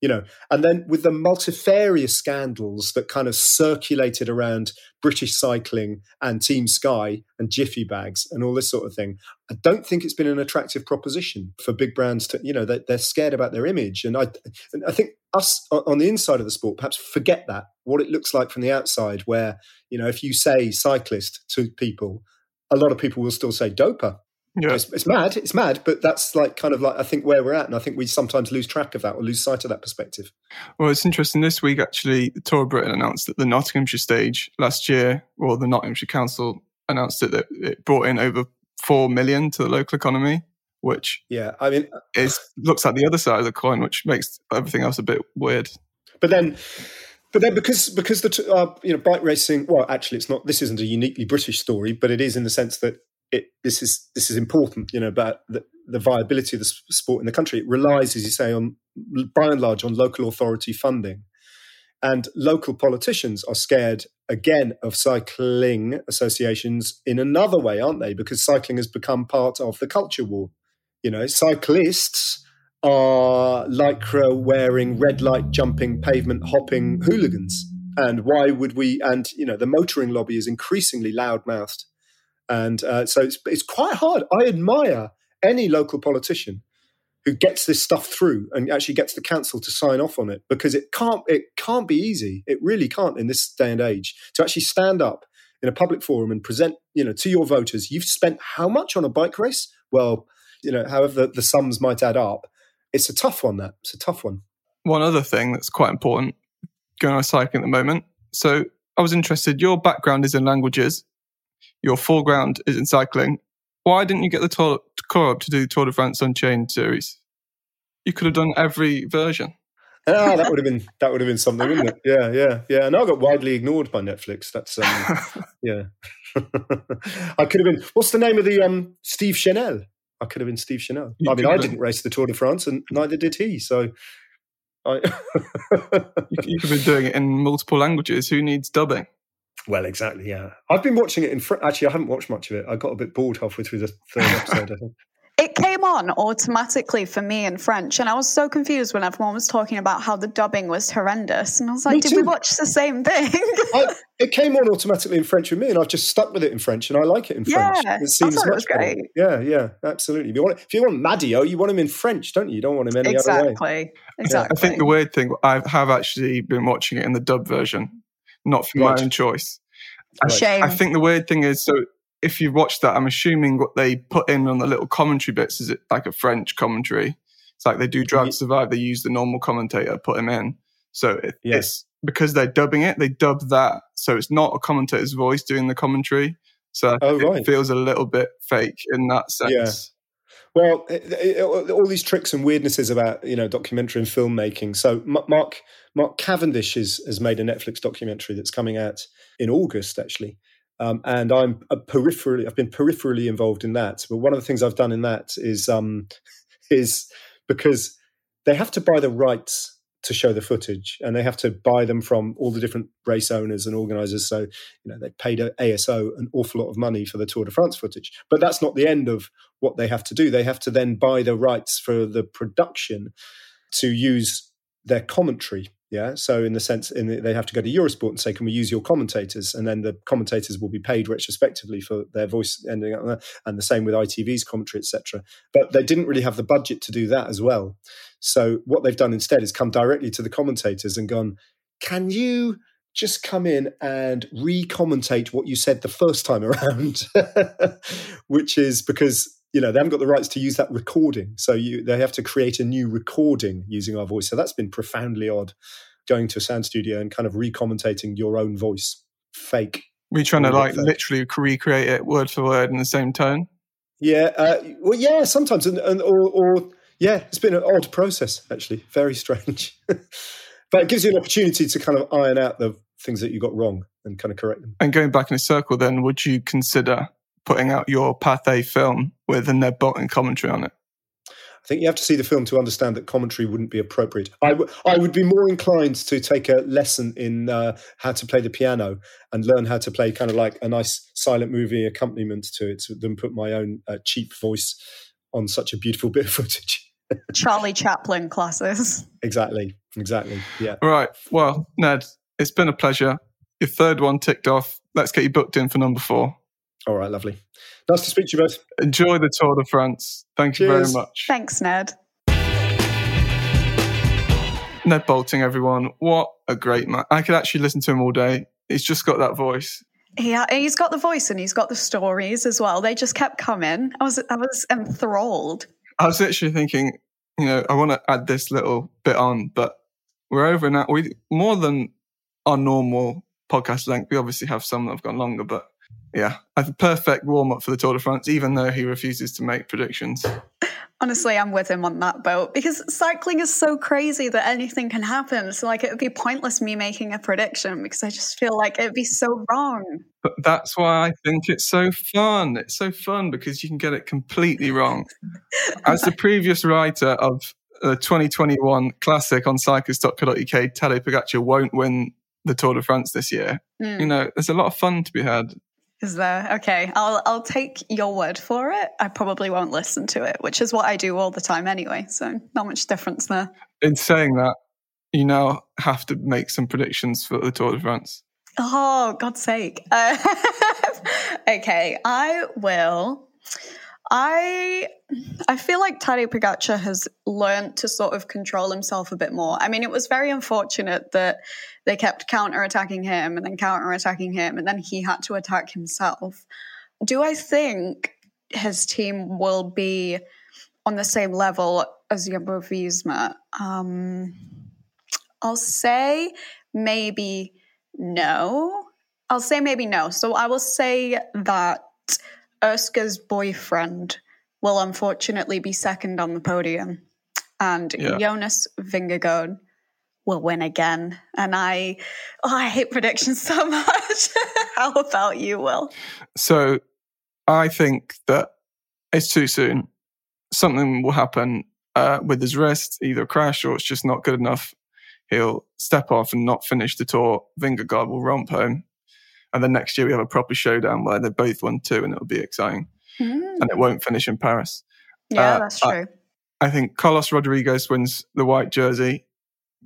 [SPEAKER 3] You know, and then with the multifarious scandals that kind of circulated around British cycling and Team Sky and Jiffy bags and all this sort of thing, I don't think it's been an attractive proposition for big brands to, you know, they're, they're scared about their image. And I, and I think us on the inside of the sport perhaps forget that, what it looks like from the outside, where, you know, if you say cyclist to people, a lot of people will still say doper yeah. It's, it's, mad. It's mad, but that's like kind of like I think where we're at, and I think we sometimes lose track of that or lose sight of that perspective.
[SPEAKER 1] Well, it's interesting. This week, actually, the Tour of Britain announced that the Nottinghamshire stage last year, or the Nottinghamshire Council announced it that it brought in over four million to the local economy, which
[SPEAKER 3] yeah, I mean,
[SPEAKER 1] is looks like the other side of the coin, which makes everything else a bit weird.
[SPEAKER 3] But then. But then, because because the uh, you know bike racing, well, actually, it's not. This isn't a uniquely British story, but it is in the sense that it, this is this is important, you know, about the, the, viability of the sport in the country. It relies, as you say, on by and large on local authority funding, and local politicians are scared again of cycling associations in another way, aren't they? Because cycling has become part of the culture war. You know, cyclists are lycra wearing, red light jumping, pavement hopping hooligans. And why would we? And you know, the motoring lobby is increasingly loud mouthed and uh, so it's, it's quite hard. I admire any local politician who gets this stuff through and actually gets the council to sign off on it because it can't it can't be easy. It really can't in this day and age to actually stand up in a public forum and present you know to your voters you've spent how much on a bike race? Well, you know, however the, the sums might add up, it's a tough one. That it's a tough one.
[SPEAKER 1] One other thing that's quite important going on cycling at the moment. So I was interested. Your background is in languages your foreground is in cycling. Why didn't you get the tour, up to do the Tour de France Unchained series? You could have done every version.
[SPEAKER 3] ah, that would have been that would have been something, wouldn't it? Yeah, yeah, yeah. And I got widely ignored by Netflix. That's um, yeah. I could have been. What's the name of the um Steve Chanel? I could have been Steve Chanel. You I mean, I didn't race the Tour de France, and neither did he. So, I
[SPEAKER 1] you, you could have been doing it in multiple languages. Who needs dubbing?
[SPEAKER 3] Well, exactly. Yeah, I've been watching it in French. Actually, I haven't watched much of it. I got a bit bored halfway through the third episode. I think
[SPEAKER 2] it came on automatically for me in French, and I was so confused when everyone was talking about how the dubbing was horrendous. And I was like, "Did we watch the same thing?"
[SPEAKER 3] I, it came on automatically in French with me, and I've just stuck with it in French, and I like it in
[SPEAKER 2] yeah,
[SPEAKER 3] French.
[SPEAKER 2] It seems much great.
[SPEAKER 3] Better. Yeah, yeah, absolutely. If you want, if you want Madiot, oh, you want him in French, don't you? You don't want him any
[SPEAKER 2] exactly.
[SPEAKER 3] other way.
[SPEAKER 2] Exactly.
[SPEAKER 1] I think the weird thing, I have actually been watching it in the dub version, not for right. my own choice.
[SPEAKER 2] A shame.
[SPEAKER 1] I think the weird thing is, so if you've watched that, I'm assuming what they put in on the little commentary bits is it like a French commentary. It's like they do Drive Survive. They use the normal commentator, put him in. So it, yes. it's because they're dubbing it, they dub that. So it's not a commentator's voice doing the commentary. So oh, right. it feels a little bit fake in that sense.
[SPEAKER 3] Well, it, it, all these tricks and weirdnesses about you know documentary and filmmaking. So Mark Mark Cavendish has, has made a Netflix documentary that's coming out in August, actually. Um, and I'm peripherally, I've been peripherally involved in that. But one of the things I've done in that is, um, is because they have to buy the rights to show the footage, and they have to buy them from all the different race owners and organisers. So, you know, they paid ASO an awful lot of money for the Tour de France footage. But that's not the end of what they have to do. They have to then buy the rights for the production to use their commentary yeah. So in the sense, in the, they have to go to Eurosport and say, "Can we use your commentators?" And then the commentators will be paid retrospectively for their voice ending up there. And the same with ITV's commentary, etc. But they didn't really have the budget to do that as well. So what they've done instead is come directly to the commentators and gone, "Can you?" Just come in and re-commentate what you said the first time around, which is because you know they haven't got the rights to use that recording. So you they have to create a new recording using our voice. So that's been profoundly odd going to a sound studio and kind of recommentating your own voice fake.
[SPEAKER 1] We're trying to like literally recreate it word for word in the same tone?
[SPEAKER 3] Yeah uh, well yeah sometimes. And, and or, or yeah it's been an odd process actually. Very strange. But it gives you an opportunity to kind of iron out the things that you got wrong and kind of correct them.
[SPEAKER 1] And going back in a circle then would you consider putting out your Pathé film with a Ned Boulting commentary on it.
[SPEAKER 3] I think you have to see the film to understand that commentary wouldn't be appropriate. I, w- I would be more inclined to take a lesson in uh, how to play the piano and learn how to play kind of like a nice silent movie accompaniment to it than put my own uh, cheap voice on such a beautiful bit of footage.
[SPEAKER 2] Charlie Chaplin classes.
[SPEAKER 3] exactly. Exactly. Yeah.
[SPEAKER 1] Right. Well, Ned, it's been a pleasure. Your third one ticked off. Let's get you booked in for number four.
[SPEAKER 3] All right. Lovely. Nice to speak to you both.
[SPEAKER 1] Enjoy the Tour de France. Thank you very much.
[SPEAKER 2] Thanks, Ned.
[SPEAKER 1] Ned Boulting, everyone. What a great man. I could actually listen to him all day. He's just got that voice.
[SPEAKER 2] Yeah, uh, he's got the voice and he's got the stories as well. They just kept coming. I was I was enthralled.
[SPEAKER 1] I was literally thinking, you know, I want to add this little bit on, but we're over now. We more than our normal podcast length. We obviously have some that have gone longer, but yeah, I have a perfect warm up for the Tour de France, even though he refuses to make predictions.
[SPEAKER 2] Honestly, I'm with him on that boat because cycling is so crazy that anything can happen. So, like, it would be pointless me making a prediction because I just feel like it'd be so wrong.
[SPEAKER 1] But that's why I think it's so fun. It's so fun because you can get it completely wrong. As the previous writer of the 2021 classic on cyclist.co.uk, Tadej Pogacar won't win the Tour de France this year.
[SPEAKER 2] Mm.
[SPEAKER 1] You know, there's a lot of fun to be had.
[SPEAKER 2] Is there? Okay, I'll I'll take your word for it. I probably won't listen to it, which is what I do all the time anyway. So not much difference there.
[SPEAKER 1] In saying that, you now have to make some predictions for the Tour de France.
[SPEAKER 2] Oh, God's sake. Uh, okay, I will. I I feel like Tadej Pogacar has learned to sort of control himself a bit more. I mean, it was very unfortunate that they kept counter-attacking him and then counter-attacking him and then he had to attack himself. Do I think his team will be on the same level as Jumbo Visma? Um, I'll say maybe no. I'll say maybe no. So I will say that Urška's boyfriend will unfortunately be second on the podium, and
[SPEAKER 1] Yeah.
[SPEAKER 2] Jonas Vingegaard will win again. And I, oh, I hate predictions so much. How about you, Will?
[SPEAKER 1] So I think that it's too soon. Something will happen uh, with his wrist, either a crash or it's just not good enough. He'll step off and not finish the tour. Vingegaard will romp home. And then next year we have a proper showdown where they both won two and it'll be exciting.
[SPEAKER 2] Mm.
[SPEAKER 1] And it won't finish in Paris.
[SPEAKER 2] Yeah,
[SPEAKER 1] Uh,
[SPEAKER 2] that's
[SPEAKER 1] I-
[SPEAKER 2] true.
[SPEAKER 1] I think Carlos Rodriguez wins the white jersey.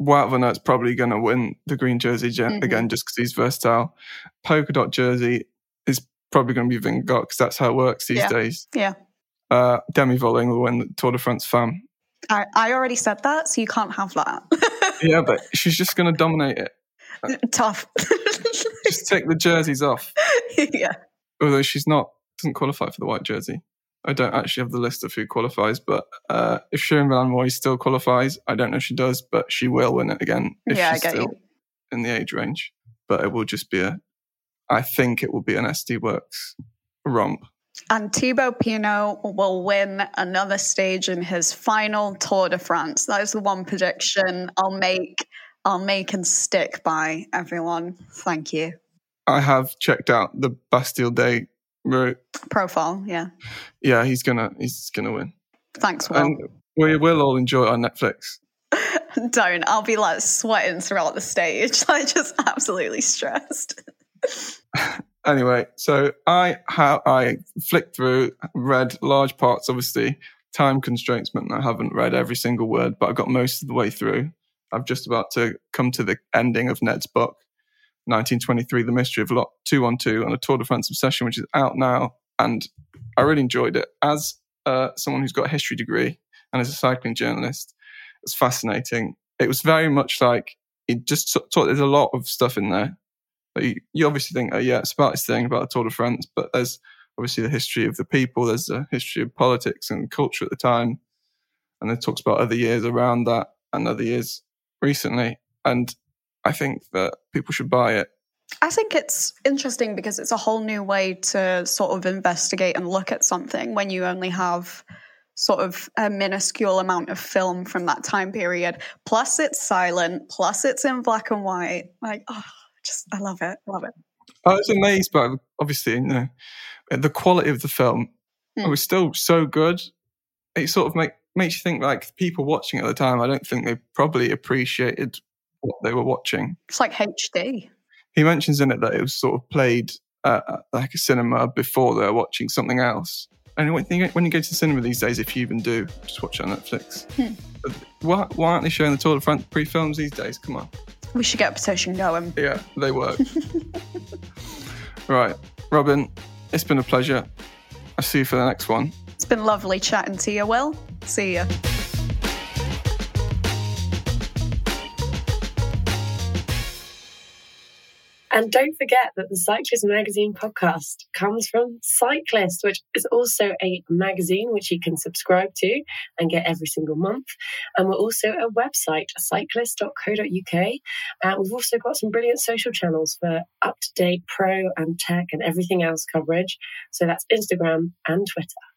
[SPEAKER 1] Wout van Aert's probably going to win the green jersey gen-
[SPEAKER 2] Mhm.
[SPEAKER 1] again just because he's versatile. Polka dot jersey is probably going to be Vingegaard because that's how it works these
[SPEAKER 2] Yeah.
[SPEAKER 1] days.
[SPEAKER 2] Yeah.
[SPEAKER 1] Uh, Demi Vollering will win the Tour de France femme.
[SPEAKER 2] I, I already said that, so you can't have that.
[SPEAKER 1] Yeah, but she's just going to dominate it.
[SPEAKER 2] Tough.
[SPEAKER 1] Just take the jerseys off.
[SPEAKER 2] yeah.
[SPEAKER 1] Although she's not, doesn't qualify for the white jersey. I don't actually have the list of who qualifies, but uh, if Shirin van Anrooij still qualifies, I don't know if she does, but she will win it again if
[SPEAKER 2] Yeah,
[SPEAKER 1] she's still
[SPEAKER 2] you.
[SPEAKER 1] in the age range. But it will just be a, I think it will be an SD Worx romp.
[SPEAKER 2] And Thibaut Pinot will win another stage in his final Tour de France. That is the one prediction I'll make. I'll make and stick by everyone. Thank you.
[SPEAKER 1] I have checked out the Bastille Day route.
[SPEAKER 2] Profile, yeah.
[SPEAKER 1] Yeah, he's gonna he's gonna win,
[SPEAKER 2] Thanks, Will.
[SPEAKER 1] and we will all enjoy it on Netflix.
[SPEAKER 2] Don't. I'll be like sweating throughout the stage. Like just absolutely stressed.
[SPEAKER 1] anyway, so I ha- I flicked through, read large parts. Obviously, time constraints meant I haven't read every single word, but I got most of the way through. I'm just about to come to the ending of Ned's book, 1923: The Mystery of Lot 212 on a Tour de France obsession, which is out now, and I really enjoyed it. As uh, someone who's got a history degree and as a cycling journalist, it's fascinating. It was very much like it just taught there's a lot of stuff in there you, you obviously think, oh yeah, it's about this thing about the Tour de France, but there's obviously the history of the people, there's a history of politics and culture at the time, and it talks about other years around that and other years recently, and I think that people should buy it.
[SPEAKER 2] I think it's interesting because it's a whole new way to sort of investigate and look at something when you only have sort of a minuscule amount of film from that time period. Plus, it's silent. Plus, it's in black and white. Like, oh, just I love it. I love it.
[SPEAKER 1] I was amazed, but obviously, you know, the quality of the film
[SPEAKER 2] Hmm.
[SPEAKER 1] was still so good. It sort of make, makes you think like people watching at the time. I don't think they probably appreciated what they were watching.
[SPEAKER 2] It's like HD.
[SPEAKER 1] He mentions in it that it was sort of played uh, like a cinema before they were watching something else. And when you, when you go to the cinema these days, if you even do, just watch it on Netflix.
[SPEAKER 2] Hmm.
[SPEAKER 1] But Why, why aren't they showing the Tour de France pre-films these days? Come on.
[SPEAKER 2] We should get a petition going.
[SPEAKER 1] Yeah, they work. right, Robyn, it's been a pleasure. I'll see you for the next one.
[SPEAKER 2] It's been lovely chatting to you, Will. See ya.
[SPEAKER 5] And don't forget that the Cyclist Magazine podcast comes from Cyclist, which is also a magazine which you can subscribe to and get every single month. And we're also a website, cyclist.co.uk. And we've also got some brilliant social channels for up to date pro and tech and everything else coverage. So that's Instagram and Twitter.